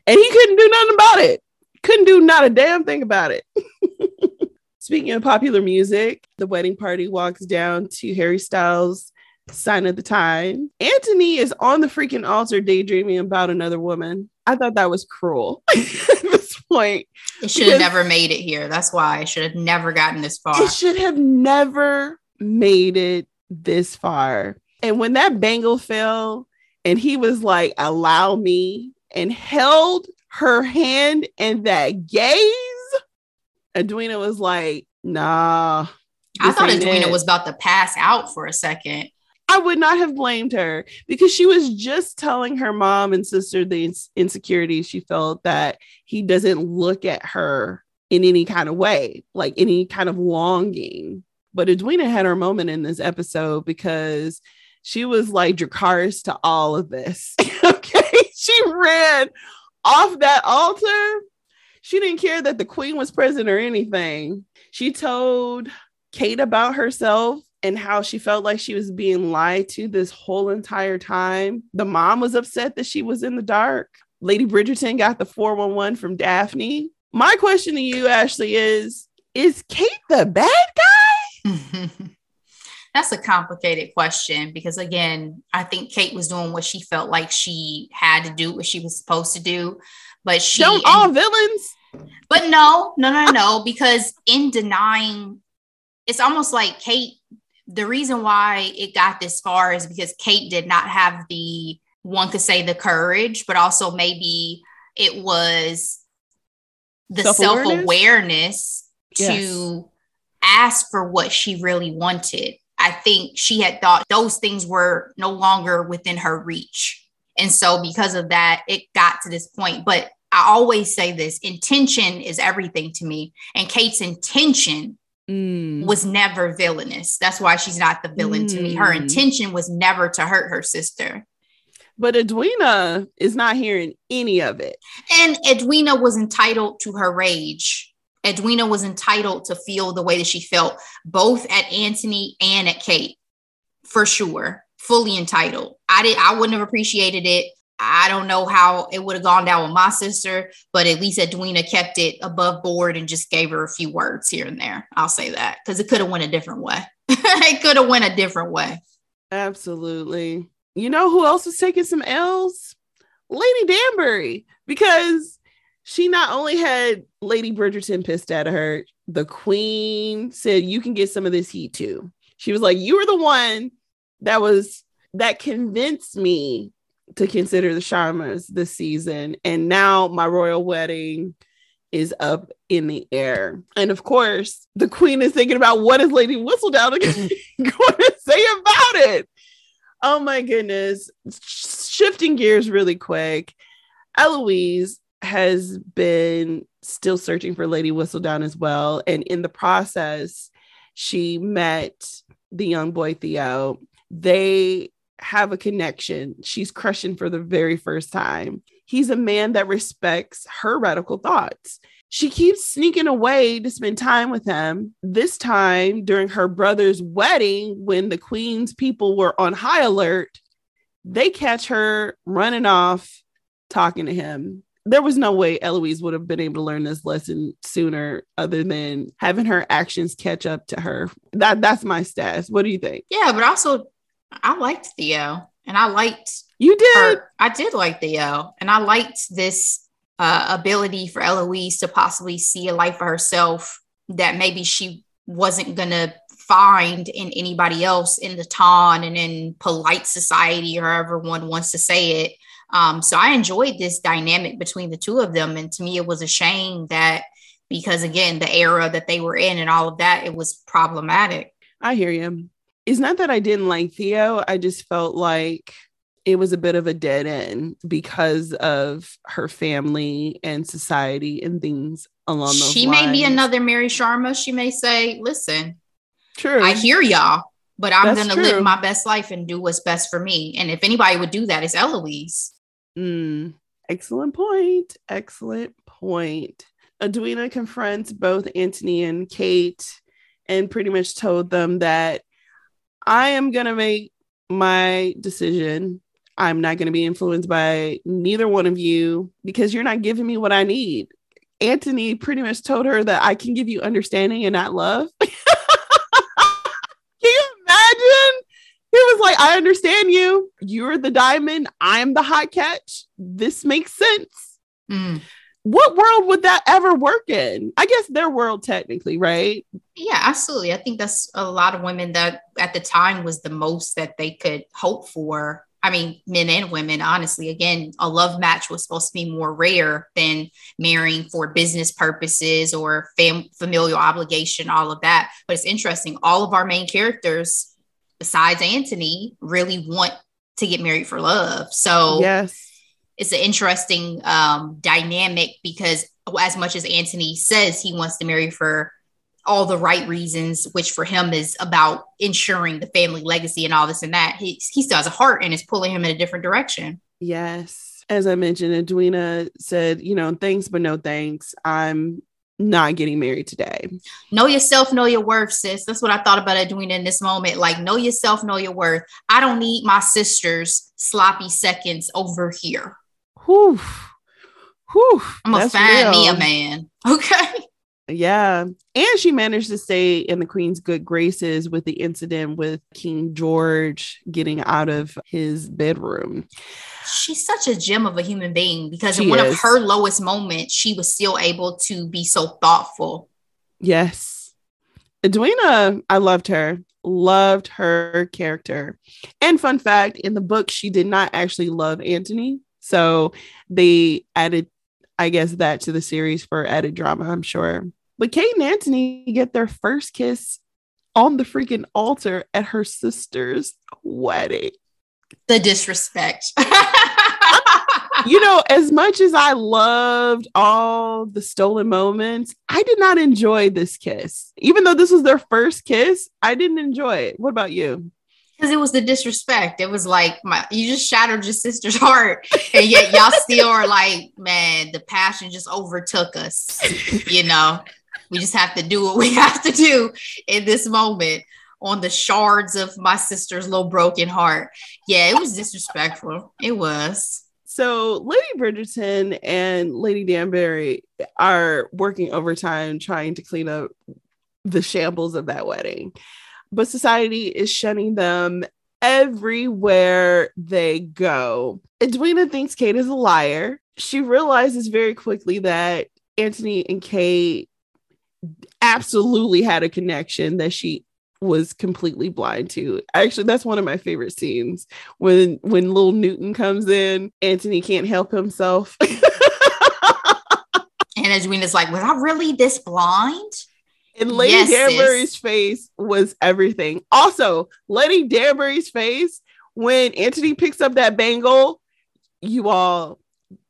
And he couldn't do nothing about it. Couldn't do not a damn thing about it. Speaking of popular music, the wedding party walks down to Harry Styles' sign of the time. Anthony is on the freaking altar daydreaming about another woman. I thought that was cruel at this point. It should have never made it here. That's why it should have never gotten this far. It should have never made it this far. And when that bangle fell and he was like, allow me, and held her hand and that gaze, Edwina was like, nah. I thought Edwina it. was about to pass out for a second. I would not have blamed her because she was just telling her mom and sister the ins- insecurity she felt that he doesn't look at her in any kind of way, like any kind of longing. But Edwina had her moment in this episode because she was like Dracarys to all of this. okay. She ran off that altar. She didn't care that the queen was present or anything. She told Kate about herself and how she felt like she was being lied to this whole entire time. The mom was upset that she was in the dark. Lady Bridgerton got the 411 from Daphne. My question to you, Ashley, is Is Kate the bad guy? That's a complicated question because, again, I think Kate was doing what she felt like she had to do, what she was supposed to do. But she. Don't all villains? But no, no, no, no, because in denying, it's almost like Kate the reason why it got this far is because Kate did not have the one could say the courage, but also maybe it was the self awareness yes. to ask for what she really wanted. I think she had thought those things were no longer within her reach. And so, because of that, it got to this point. But I always say this intention is everything to me. And Kate's intention mm. was never villainous. That's why she's not the villain mm. to me. Her mm. intention was never to hurt her sister. But Edwina is not hearing any of it. And Edwina was entitled to her rage. Edwina was entitled to feel the way that she felt, both at Anthony and at Kate, for sure. Fully entitled. I did. I wouldn't have appreciated it I don't know how it would have gone down with my sister, but at least Edwina kept it above board and just gave her a few words here and there. I'll say that because it could have went a different way. it could have went a different way. Absolutely. You know who else was taking some L's? Lady Danbury because she not only had Lady Bridgerton pissed at her, the queen said, You can get some of this heat too. She was like, You were the one that was that convinced me to consider the Sharmas this season. And now my royal wedding is up in the air. And of course, the queen is thinking about what is Lady Whistledown going to say about it. Oh my goodness. Shifting gears really quick. Eloise has been still searching for Lady Whistledown as well. And in the process, she met the young boy Theo. They have a connection. She's crushing for the very first time. He's a man that respects her radical thoughts. She keeps sneaking away to spend time with him. This time during her brother's wedding, when the queen's people were on high alert, they catch her running off talking to him. There was no way Eloise would have been able to learn this lesson sooner other than having her actions catch up to her. That that's my stats. What do you think? Yeah, but also I liked Theo and I liked you did. Her. I did like Theo and I liked this uh, ability for Eloise to possibly see a life for herself that maybe she wasn't going to find in anybody else in the ton and in polite society or however one wants to say it. Um, so I enjoyed this dynamic between the two of them. And to me, it was a shame that because again, the era that they were in and all of that, it was problematic. I hear you. It's not that I didn't like Theo. I just felt like it was a bit of a dead end because of her family and society and things along those she lines. may be another Mary Sharma. She may say, listen, true. I hear y'all, but I'm going to live my best life and do what's best for me. And if anybody would do that, it's Eloise. Mm, excellent point. Excellent point. Edwina confronts both Anthony and Kate and pretty much told them that I am going to make my decision I'm not going to be influenced by neither one of you because you're not giving me what I need. Anthony pretty much told her that I can give you understanding and not love. can you imagine? He was like, I understand you. You're the diamond. I'm the hot catch. This makes sense. Mm. What world would that ever work in? I guess their world, technically, right? Yeah, absolutely. I think that's a lot of women that at the time was the most that they could hope for I mean, men and women, honestly, again, a love match was supposed to be more rare than marrying for business purposes or fam- familial obligation, all of that. But it's interesting. All of our main characters, besides Anthony, really want to get married for love. So, yes, it's an interesting um, dynamic because as much as Anthony says he wants to marry for all the right reasons, which for him is about ensuring the family legacy and all this and that. He, he still has a heart and is pulling him in a different direction. Yes. As I mentioned, Edwina said, you know, thanks, but no thanks. I'm not getting married today. Know yourself, know your worth, sis. That's what I thought about Edwina in this moment. Like, know yourself, know your worth. I don't need my sister's sloppy seconds over here. Whew. Whew. I'm gonna find real. me a man. Okay. Yeah. And she managed to stay in the Queen's good graces with the incident with King George getting out of his bedroom. She's such a gem of a human being because she in one is. of her lowest moments, she was still able to be so thoughtful. Yes. Edwina, I loved her, loved her character. And fun fact in the book, she did not actually love Anthony. So they added I guess that to the series for added drama, I'm sure. But Kate and Anthony get their first kiss on the freaking altar at her sister's wedding. The disrespect. you know, as much as I loved all the stolen moments, I did not enjoy this kiss. Even though this was their first kiss, I didn't enjoy it. What about you? Because it was the disrespect. It was like my you just shattered your sister's heart. And yet y'all still are like, man, the passion just overtook us, you know. We just have to do what we have to do in this moment on the shards of my sister's little broken heart. Yeah, it was disrespectful. It was. So Lady Bridgerton and Lady Danbury are working overtime trying to clean up the shambles of that wedding. But society is shunning them everywhere they go. Edwina thinks Kate is a liar. She realizes very quickly that Anthony and Kate absolutely had a connection that she was completely blind to. Actually, that's one of my favorite scenes when when little Newton comes in, Anthony can't help himself. and Edwina's like, Was I really this blind? And Lady yes, Danbury's sis. face was everything. Also, Lady Danbury's face when Anthony picks up that bangle, you all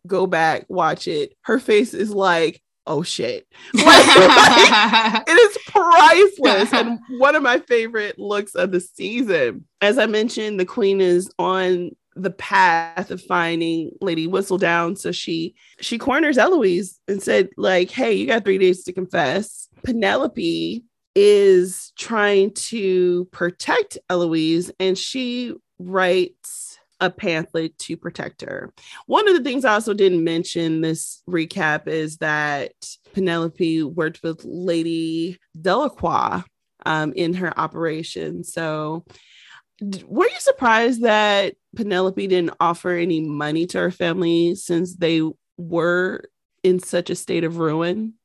go back, watch it. Her face is like, oh shit. Like, like, it is priceless and one of my favorite looks of the season. As I mentioned, the queen is on the path of finding Lady Whistledown. So she she corners Eloise and said, like, hey, you got three days to confess. Penelope is trying to protect Eloise and she writes a pamphlet to protect her. One of the things I also didn't mention this recap is that Penelope worked with Lady Delacroix um, in her operation. So, were you surprised that Penelope didn't offer any money to her family since they were in such a state of ruin?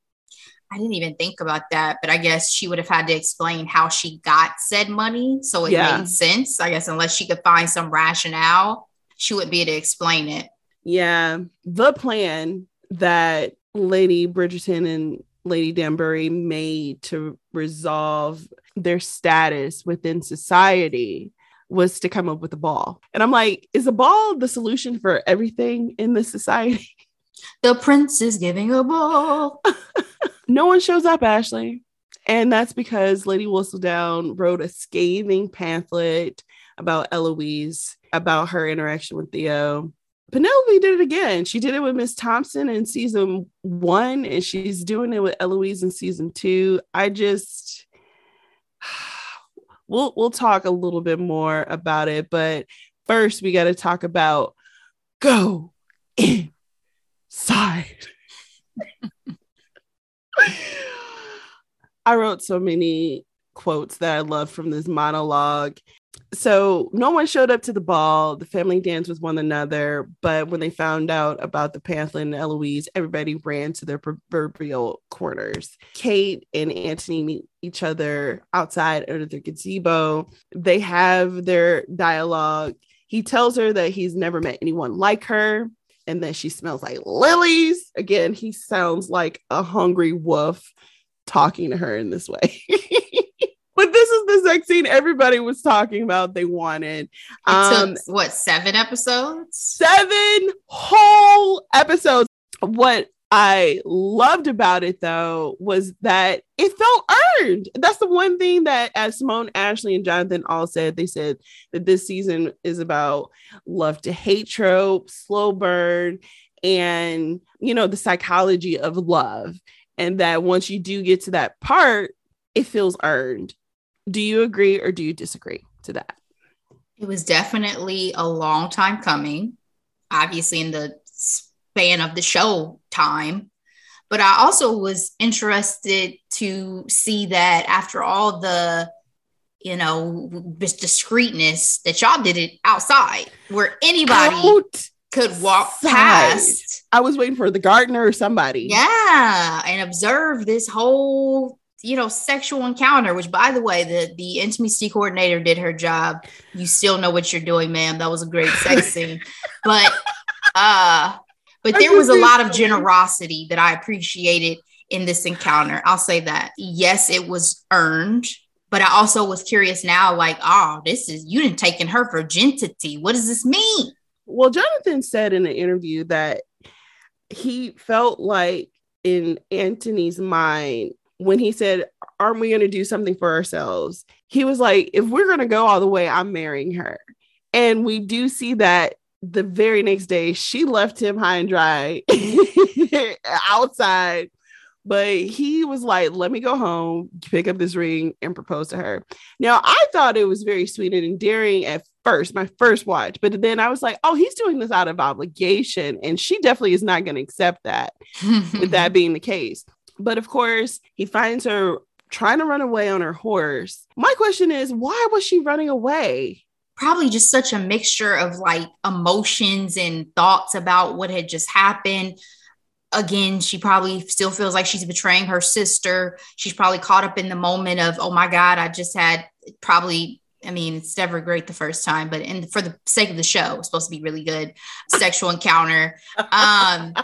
I didn't even think about that, but I guess she would have had to explain how she got said money. So it yeah. made sense. I guess unless she could find some rationale, she wouldn't be able to explain it. Yeah. The plan that Lady Bridgerton and Lady Danbury made to resolve their status within society was to come up with a ball. And I'm like, is a ball the solution for everything in this society? The prince is giving a ball. no one shows up, Ashley. And that's because Lady Whistledown wrote a scathing pamphlet about Eloise, about her interaction with Theo. Penelope did it again. She did it with Miss Thompson in season one, and she's doing it with Eloise in season two. I just we'll we'll talk a little bit more about it, but first we got to talk about go inside. I wrote so many quotes that I love from this monologue. So no one showed up to the ball. The family danced with one another, but when they found out about the pamphlet and Eloise, everybody ran to their proverbial corners. Kate and Anthony meet each other outside under the gazebo. They have their dialogue. He tells her that he's never met anyone like her and then she smells like lilies. Again, he sounds like a hungry wolf talking to her in this way. but this is the sex scene everybody was talking about they wanted. Um, what seven episodes? Seven whole episodes. What I loved about it though was that it felt earned. That's the one thing that, as Simone, Ashley, and Jonathan all said, they said that this season is about love to hate trope, slow burn, and you know, the psychology of love. And that once you do get to that part, it feels earned. Do you agree or do you disagree to that? It was definitely a long time coming. Obviously, in the span of the show time. But I also was interested to see that after all the, you know, discreetness that y'all did it outside where anybody Out could walk past. I was waiting for the gardener or somebody. Yeah. And observe this whole you know, sexual encounter, which by the way, the the intimacy coordinator did her job. You still know what you're doing, ma'am. That was a great sex scene. But uh but there was a lot of generosity that I appreciated in this encounter. I'll say that. Yes, it was earned, but I also was curious now, like, oh, this is you didn't taken her virginity. What does this mean? Well, Jonathan said in an interview that he felt like in Anthony's mind, when he said, Aren't we going to do something for ourselves? He was like, If we're going to go all the way, I'm marrying her. And we do see that the very next day, she left him high and dry outside. But he was like, let me go home, pick up this ring, and propose to her. Now, I thought it was very sweet and endearing at first, my first watch. But then I was like, oh, he's doing this out of obligation. And she definitely is not going to accept that, with that being the case. But of course, he finds her trying to run away on her horse. My question is, why was she running away? Probably just such a mixture of like emotions and thoughts about what had just happened again, she probably still feels like she's betraying her sister. She's probably caught up in the moment of, oh my God, I just had probably, I mean, it's never great the first time, but in, for the sake of the show, it's supposed to be really good sexual encounter. Um,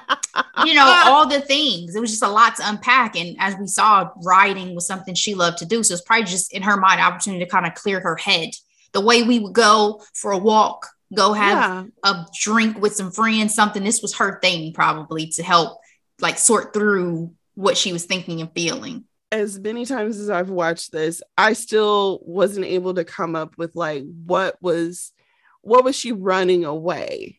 you know, all the things. It was just a lot to unpack. And as we saw, writing was something she loved to do. So it's probably just in her mind, opportunity to kind of clear her head. The way we would go for a walk go have yeah. a drink with some friends, something. This was her thing probably to help like sort through what she was thinking and feeling. As many times as I've watched this, I still wasn't able to come up with like what was what was she running away?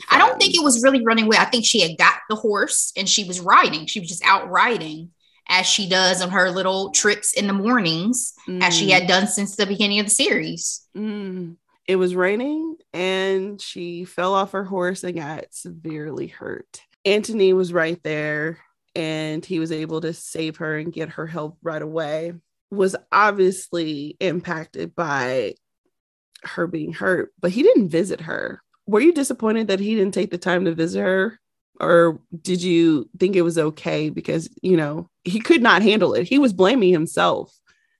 From? I don't think it was really running away. I think she had got the horse and she was riding. She was just out riding as she does on her little trips in the mornings, mm. as she had mm. done since the beginning of the series. Mm it was raining and she fell off her horse and got severely hurt. Anthony was right there and he was able to save her and get her help right away. Was obviously impacted by her being hurt, but he didn't visit her. Were you disappointed that he didn't take the time to visit her? Or did you think it was okay because, you know, he could not handle it? He was blaming himself.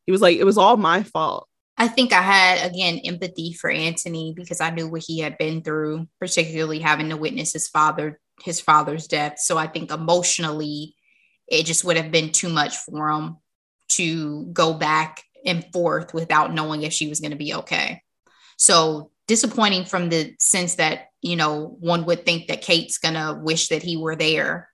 He was like, it was all my fault. I think I had again empathy for Anthony because I knew what he had been through, particularly having to witness his father his father's death. So I think emotionally it just would have been too much for him to go back and forth without knowing if she was going to be okay. So disappointing from the sense that, you know, one would think that Kate's going to wish that he were there.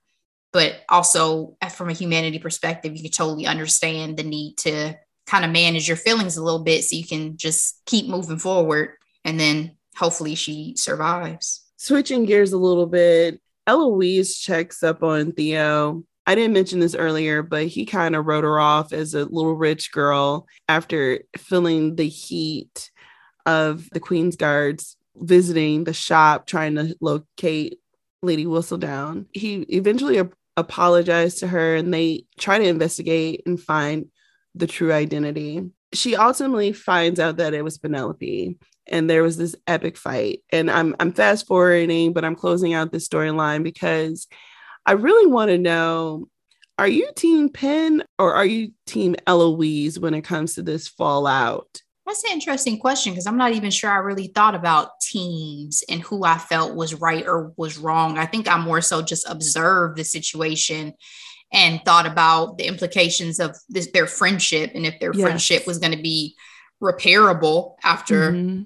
But also uh, from a humanity perspective, you could totally understand the need to kind of manage your feelings a little bit so you can just keep moving forward and then hopefully she survives. Switching gears a little bit, Eloise checks up on Theo. I didn't mention this earlier, but he kind of wrote her off as a little rich girl after feeling the heat of the Queen's Guards visiting the shop trying to locate Lady Whistledown. He eventually ap- apologized to her and they try to investigate and find the true identity. She ultimately finds out that it was Penelope and there was this epic fight. And I'm I'm fast forwarding, but I'm closing out this storyline because I really want to know are you team Penn or are you team Eloise when it comes to this fallout? That's an interesting question because I'm not even sure I really thought about teams and who I felt was right or was wrong. I think I more so just observed the situation and thought about the implications of this, their friendship and if their yes. friendship was going to be repairable after mm-hmm.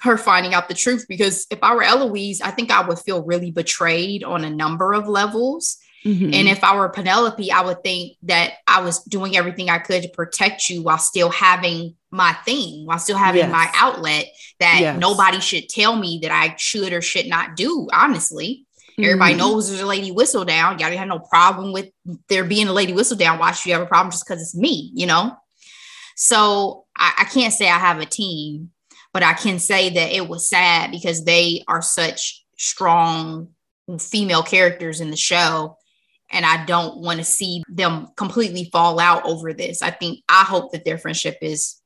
her finding out the truth. Because if I were Eloise, I think I would feel really betrayed on a number of levels. Mm-hmm. And if I were Penelope, I would think that I was doing everything I could to protect you while still having my thing, while still having yes. my outlet that yes. nobody should tell me that I should or should not do, honestly. Everybody mm-hmm. knows there's a lady whistle down. Y'all have no problem with there being a lady whistle down. Why should you have a problem just because it's me, you know? So I, I can't say I have a team, but I can say that it was sad because they are such strong female characters in the show. And I don't want to see them completely fall out over this. I think I hope that their friendship is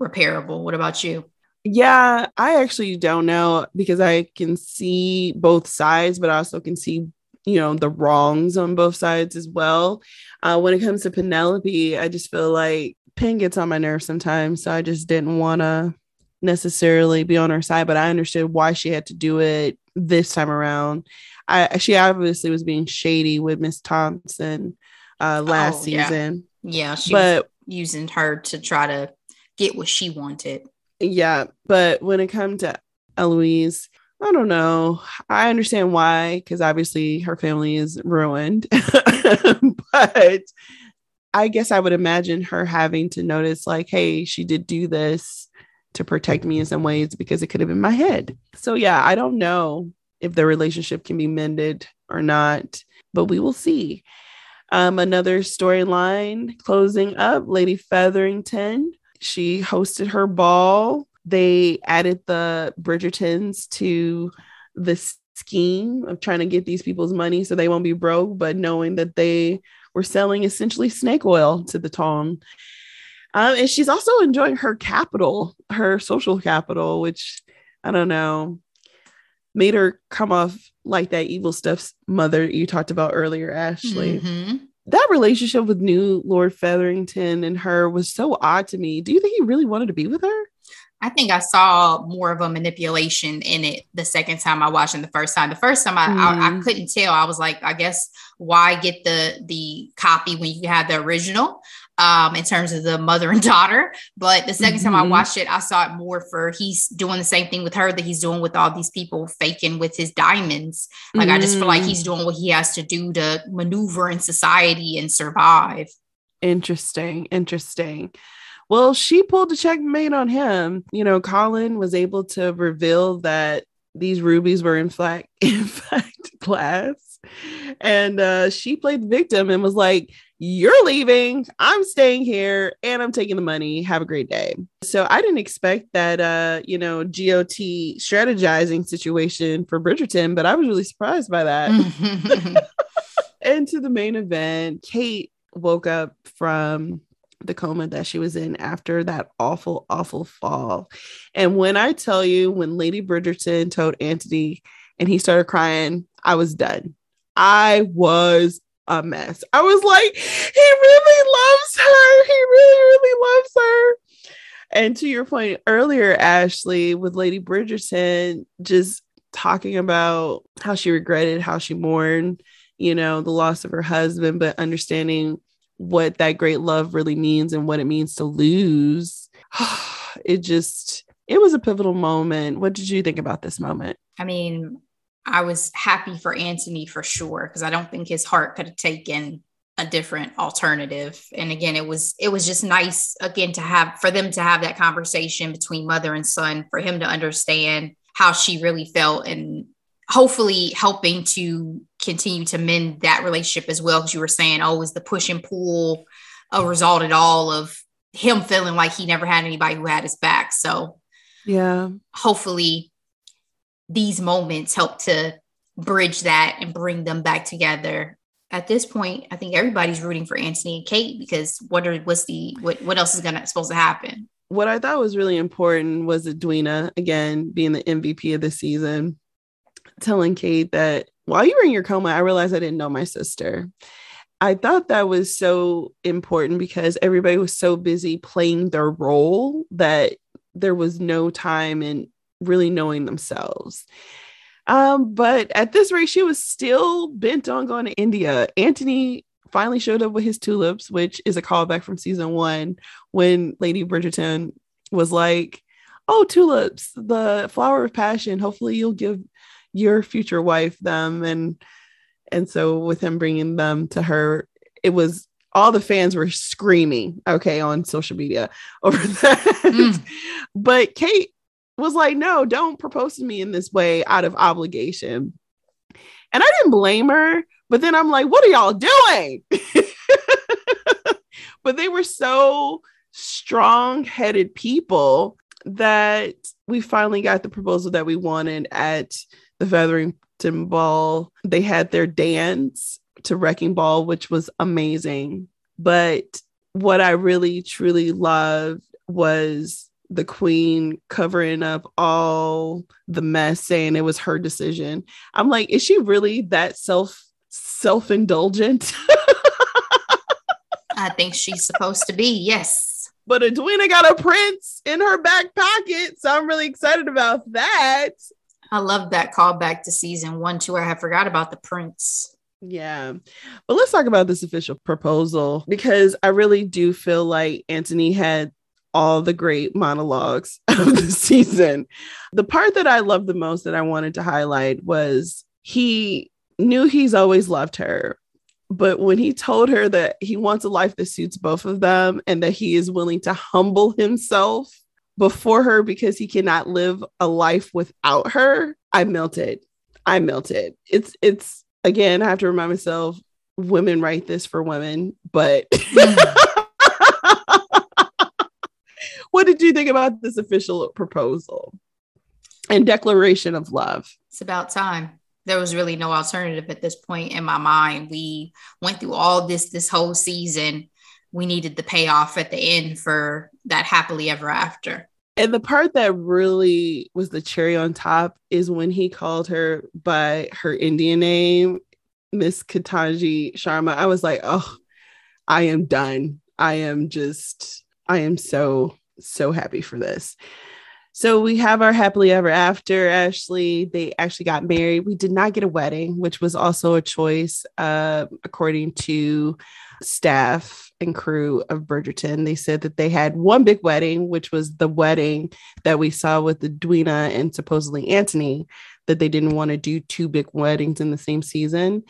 repairable. What about you? Yeah, I actually don't know because I can see both sides, but I also can see, you know, the wrongs on both sides as well. Uh, when it comes to Penelope, I just feel like Penn gets on my nerves sometimes. So I just didn't want to necessarily be on her side, but I understood why she had to do it this time around. I she obviously was being shady with Miss Thompson uh, last oh, yeah. season. Yeah, she but using her to try to get what she wanted. Yeah, but when it comes to Eloise, I don't know. I understand why, because obviously her family is ruined. but I guess I would imagine her having to notice, like, hey, she did do this to protect me in some ways because it could have been my head. So, yeah, I don't know if the relationship can be mended or not, but we will see. Um, another storyline closing up Lady Featherington she hosted her ball. They added the Bridgertons to the scheme of trying to get these people's money so they won't be broke, but knowing that they were selling essentially snake oil to the town. Um, and she's also enjoying her capital, her social capital, which I don't know, made her come off like that evil stuff's mother you talked about earlier, Ashley. Mm-hmm. That relationship with new Lord Featherington and her was so odd to me. Do you think he really wanted to be with her? I think I saw more of a manipulation in it the second time I watched it the first time. The first time I, mm. I, I, mm. couldn't tell. I was like, I guess why get the the copy when you have the original um, in terms of the mother and daughter. But the 2nd mm-hmm. time I mm-hmm. watched it, I saw it more for he's doing the same thing with her that he's doing with all these people faking with his diamonds. Like mm. I just feel like he's mm. doing what he has to do to maneuver in society and survive. Interesting. Interesting. Well, she pulled a checkmate on him. You know, Colin was able to reveal that these rubies were in fact, in fact, glass. And uh, she played the victim and was like, You're leaving. I'm staying here and I'm taking the money. Have a great day. So I didn't expect that, uh, you know, GOT strategizing situation for Bridgerton, but I was really surprised by that. and to the main event, Kate woke up from the coma that she was in after that awful, awful fall. And when I tell you, when Lady Bridgerton told Anthony and he started crying, I was done. I was a mess. I was like, he really loves her. He really, really loves her. And to your point earlier, Ashley, with Lady Bridgerton, just talking about how she regretted, how she mourned, you know, the loss of her husband, but understanding what that great love really means and what it means to lose. it just, it was a pivotal moment. What did you think about this moment? I mean, I was happy for Anthony for sure because I don't think his heart could have taken a different alternative. And again, it was it was just nice again to have for them to have that conversation between mother and son for him to understand how she really felt and hopefully helping to continue to mend that relationship as well. Because you were saying, oh, was the push and pull a result at all of him feeling like he never had anybody who had his back? So, yeah, hopefully these moments help to bridge that and bring them back together. At this point, I think everybody's rooting for Anthony and Kate because what are what's the what what else is gonna supposed to happen? What I thought was really important was Edwina again being the MVP of the season telling Kate that while you were in your coma, I realized I didn't know my sister. I thought that was so important because everybody was so busy playing their role that there was no time in really knowing themselves. Um, but at this rate, she was still bent on going to India. Anthony finally showed up with his tulips, which is a callback from season one when Lady Bridgerton was like, Oh, tulips, the flower of passion. Hopefully, you'll give your future wife them and and so with him bringing them to her it was all the fans were screaming okay on social media over that mm. but kate was like no don't propose to me in this way out of obligation and i didn't blame her but then i'm like what are y'all doing but they were so strong-headed people that we finally got the proposal that we wanted at the Featherington Ball. They had their dance to Wrecking Ball, which was amazing. But what I really truly loved was the queen covering up all the mess, saying it was her decision. I'm like, is she really that self self indulgent? I think she's supposed to be. Yes. But Edwina got a prince in her back pocket, so I'm really excited about that. I love that callback to season one too. I have forgot about the prince. Yeah. But let's talk about this official proposal because I really do feel like Anthony had all the great monologues of the season. The part that I loved the most that I wanted to highlight was he knew he's always loved her. But when he told her that he wants a life that suits both of them and that he is willing to humble himself before her because he cannot live a life without her, I melted. I melted. It's it's again, I have to remind myself women write this for women, but what did you think about this official proposal and declaration of love? It's about time. There was really no alternative at this point in my mind. We went through all this this whole season we needed the payoff at the end for that happily ever after. And the part that really was the cherry on top is when he called her by her Indian name, Miss Kathani Sharma. I was like, oh, I am done. I am just, I am so, so happy for this. So we have our happily ever after. Ashley, they actually got married. We did not get a wedding, which was also a choice, uh, according to staff and crew of Bridgerton. They said that they had one big wedding, which was the wedding that we saw with the Edwina and supposedly Anthony, that they didn't want to do two big weddings in the same season.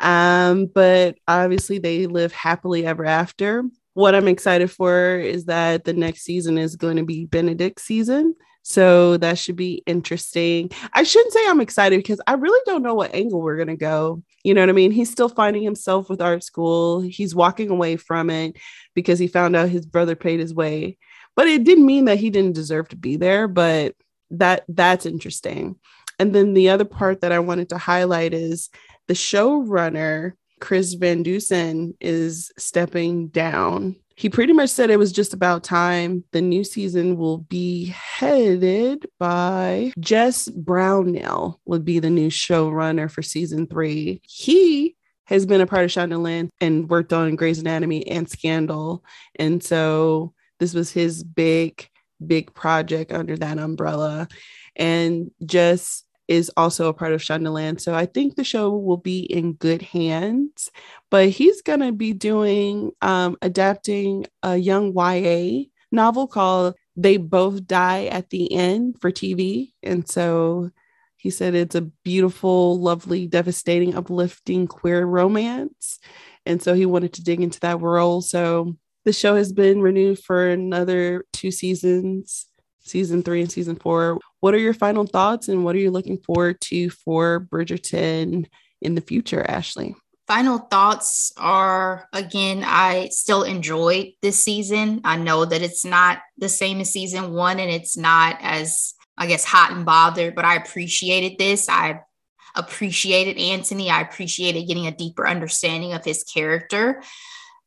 Um, but obviously, they live happily ever after. What I'm excited for is that the next season is going to be Benedict's season. So that should be interesting. I shouldn't say I'm excited because I really don't know what angle we're going to go. You know what I mean? He's still finding himself with art school. He's walking away from it because he found out his brother paid his way. But it didn't mean that he didn't deserve to be there, but that that's interesting. And then the other part that I wanted to highlight is the showrunner Chris Van Dusen is stepping down he pretty much said it was just about time. The new season will be headed by Jess Brownell, would be the new showrunner for season three. He has been a part of Shondaland and worked on Grey's Anatomy and Scandal. And so this was his big, big project under that umbrella. And Jess is also a part of Shondaland. So I think the show will be in good hands but he's going to be doing um, adapting a young YA novel called They Both Die at the End for TV. And so he said it's a beautiful, lovely, devastating, uplifting queer romance. And so he wanted to dig into that world. So the show has been renewed for another two seasons, season three and season four. What are your final thoughts and what are you looking forward to for Bridgerton in the future, Ashley? final thoughts are again, I still enjoyed this season. I know that it's not the same as season one and it's not as, I guess, hot and bothered, but I appreciated this. I appreciated Anthony. I appreciated getting a deeper understanding of his character.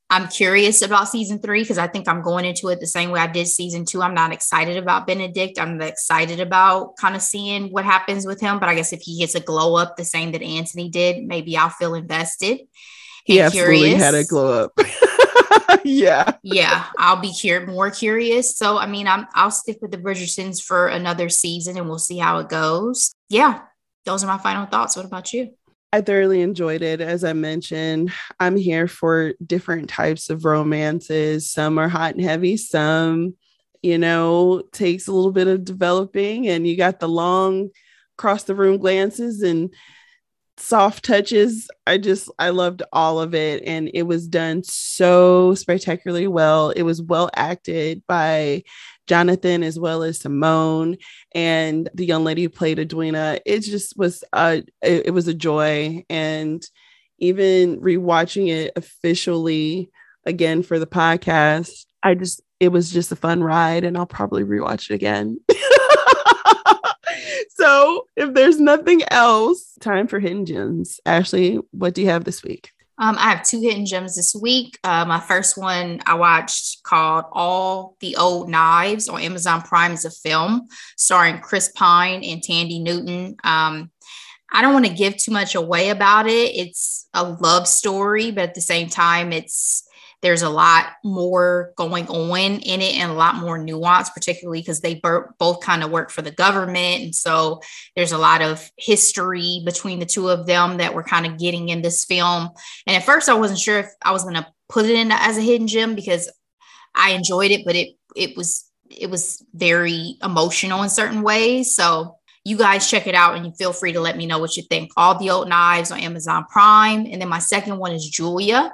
I'm curious about season three because I think I'm going into it the same way I did season two. I'm not excited about Benedict. I'm excited about kind of seeing what happens with him. But I guess if he gets a glow up the same that Anthony did, maybe I'll feel invested. He absolutely curious. had a glow up. yeah. Yeah. I'll be cur- more curious. So I mean, I'm I'll stick with the Bridgertons for another season and we'll see how it goes. Yeah. Those are my final thoughts. What about you? I thoroughly enjoyed it. As I mentioned, I'm here for different types of romances. Some are hot and heavy, some, you know, takes a little bit of developing, and you got the long cross the room glances and soft touches. I just, I loved all of it. And it was done so spectacularly well. It was well acted by Jonathan as well as Simone and the young lady who played Edwina. It just was a it, it was a joy. And even rewatching it officially again for the podcast, I just it was just a fun ride and I'll probably rewatch it again. so if there's nothing else, time for hidden gems. Ashley, what do you have this week? Um, I have two hidden gems this week. Uh, my first one I watched called All the Old Knives on Amazon Prime is a film starring Chris Pine and Thandie Newton. Um, I don't want to give too much away about it. It's a love story, but at the same time, it's there's a lot more going on in it and a lot more nuance, particularly because they both kind of work for the government. And so there's a lot of history between the two of them that we're kind of getting in this film. And at first, I wasn't sure if I was going to put it in as a hidden gem because I enjoyed it, but it it was it was very emotional in certain ways. So you guys check it out and you feel free to let me know what you think. All the old knives on Amazon Prime. And then my second one is Julia.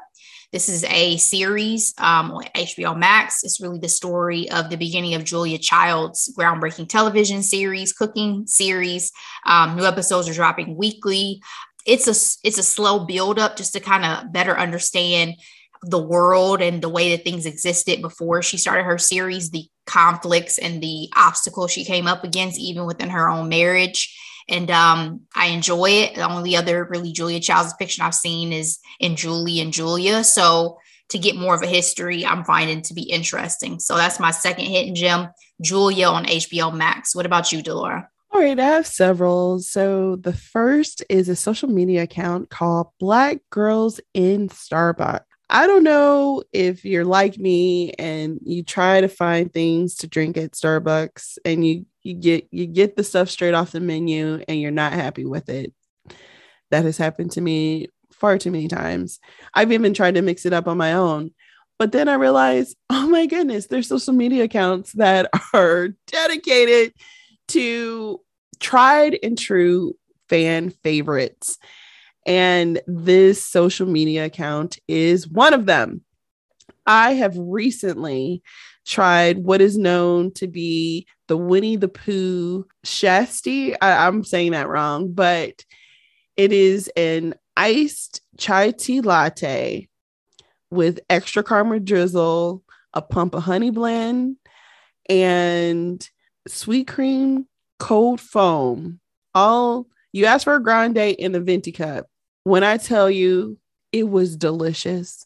This is a series um, on HBO Max. It's really the story of the beginning of Julia Child's groundbreaking television series, cooking series. Um, new episodes are dropping weekly. It's a it's a slow build up just to kind of better understand the world and the way that things existed before she started her series, the conflicts and the obstacles she came up against, even within her own marriage and um, I enjoy it. The only other really Julia Child's depiction I've seen is in Julie and Julia. So to get more of a history, I'm finding to be interesting. So that's my second hit hidden gem, Julia on HBO Max. What about you, Delora? All right, I have several. So the first is a social media account called Black Girls in Starbucks. I don't know if you're like me and you try to find things to drink at Starbucks and you you get you get the stuff straight off the menu and you're not happy with it. That has happened to me far too many times. I've even tried to mix it up on my own. But then I realized, oh my goodness, there's social media accounts that are dedicated to tried and true fan favorites. And this social media account is one of them. I have recently tried what is known to be the Winnie the Pooh Shasti. I, am saying that wrong, but it is an iced chai tea latte with extra caramel drizzle, a pump of honey blend, and sweet cream cold foam. All you ask for a grande in the venti cup. When I tell you it was delicious,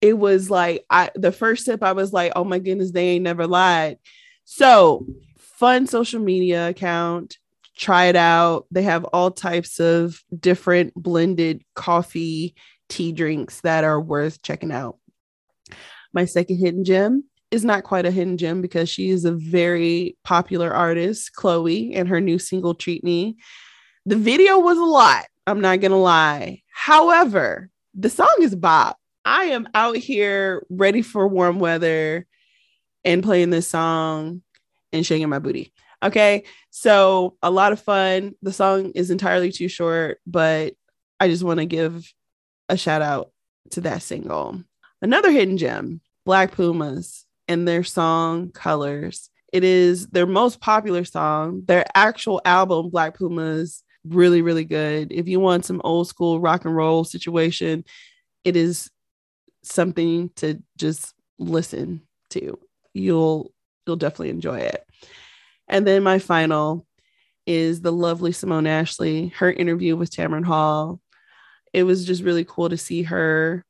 it was like I the first sip, I was like, oh my goodness, they ain't never lied. So fun social media account. Try it out. They have all types of different blended coffee tea drinks that are worth checking out. My second hidden gem is not quite a hidden gem because she is a very popular artist, Chloe, and her new single Treat Me. The video was a lot, I'm not going to lie. However, the song is bop. I am out here ready for warm weather and playing this song and shaking my booty. Okay. So, a lot of fun. The song is entirely too short, but I just want to give a shout out to that single. Another hidden gem Black Pumas and their song Colors. It is their most popular song. Their actual album, Black Pumas, really, really good. If you want some old school rock and roll situation, it is something to just listen to. You'll you'll definitely enjoy it. And then my final is the lovely Simone Ashley, her interview with Tamron Hall. It was just really cool to see her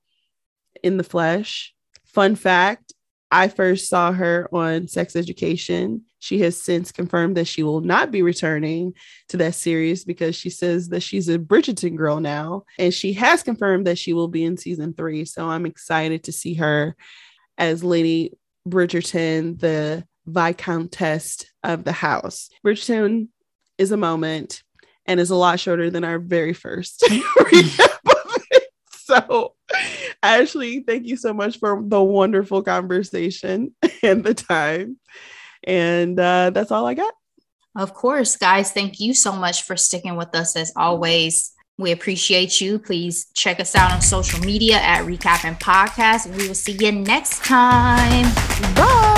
in the flesh. Fun fact I first saw her on Sex Education. She has since confirmed that she will not be returning to that series because she says that she's a Bridgerton girl now. And she has confirmed that she will be in season three. So I'm excited to see her as Lady Bridgerton, the Viscountess of the house. Bridgerton is a moment and is a lot shorter than our very first recap of it. So Ashley, thank you so much for the wonderful conversation and the time. And uh, that's all I got. Of course, guys. Thank you so much for sticking with us as always. We appreciate you. Please check us out on social media at Recappin Podcast. And we will see you next time. Bye.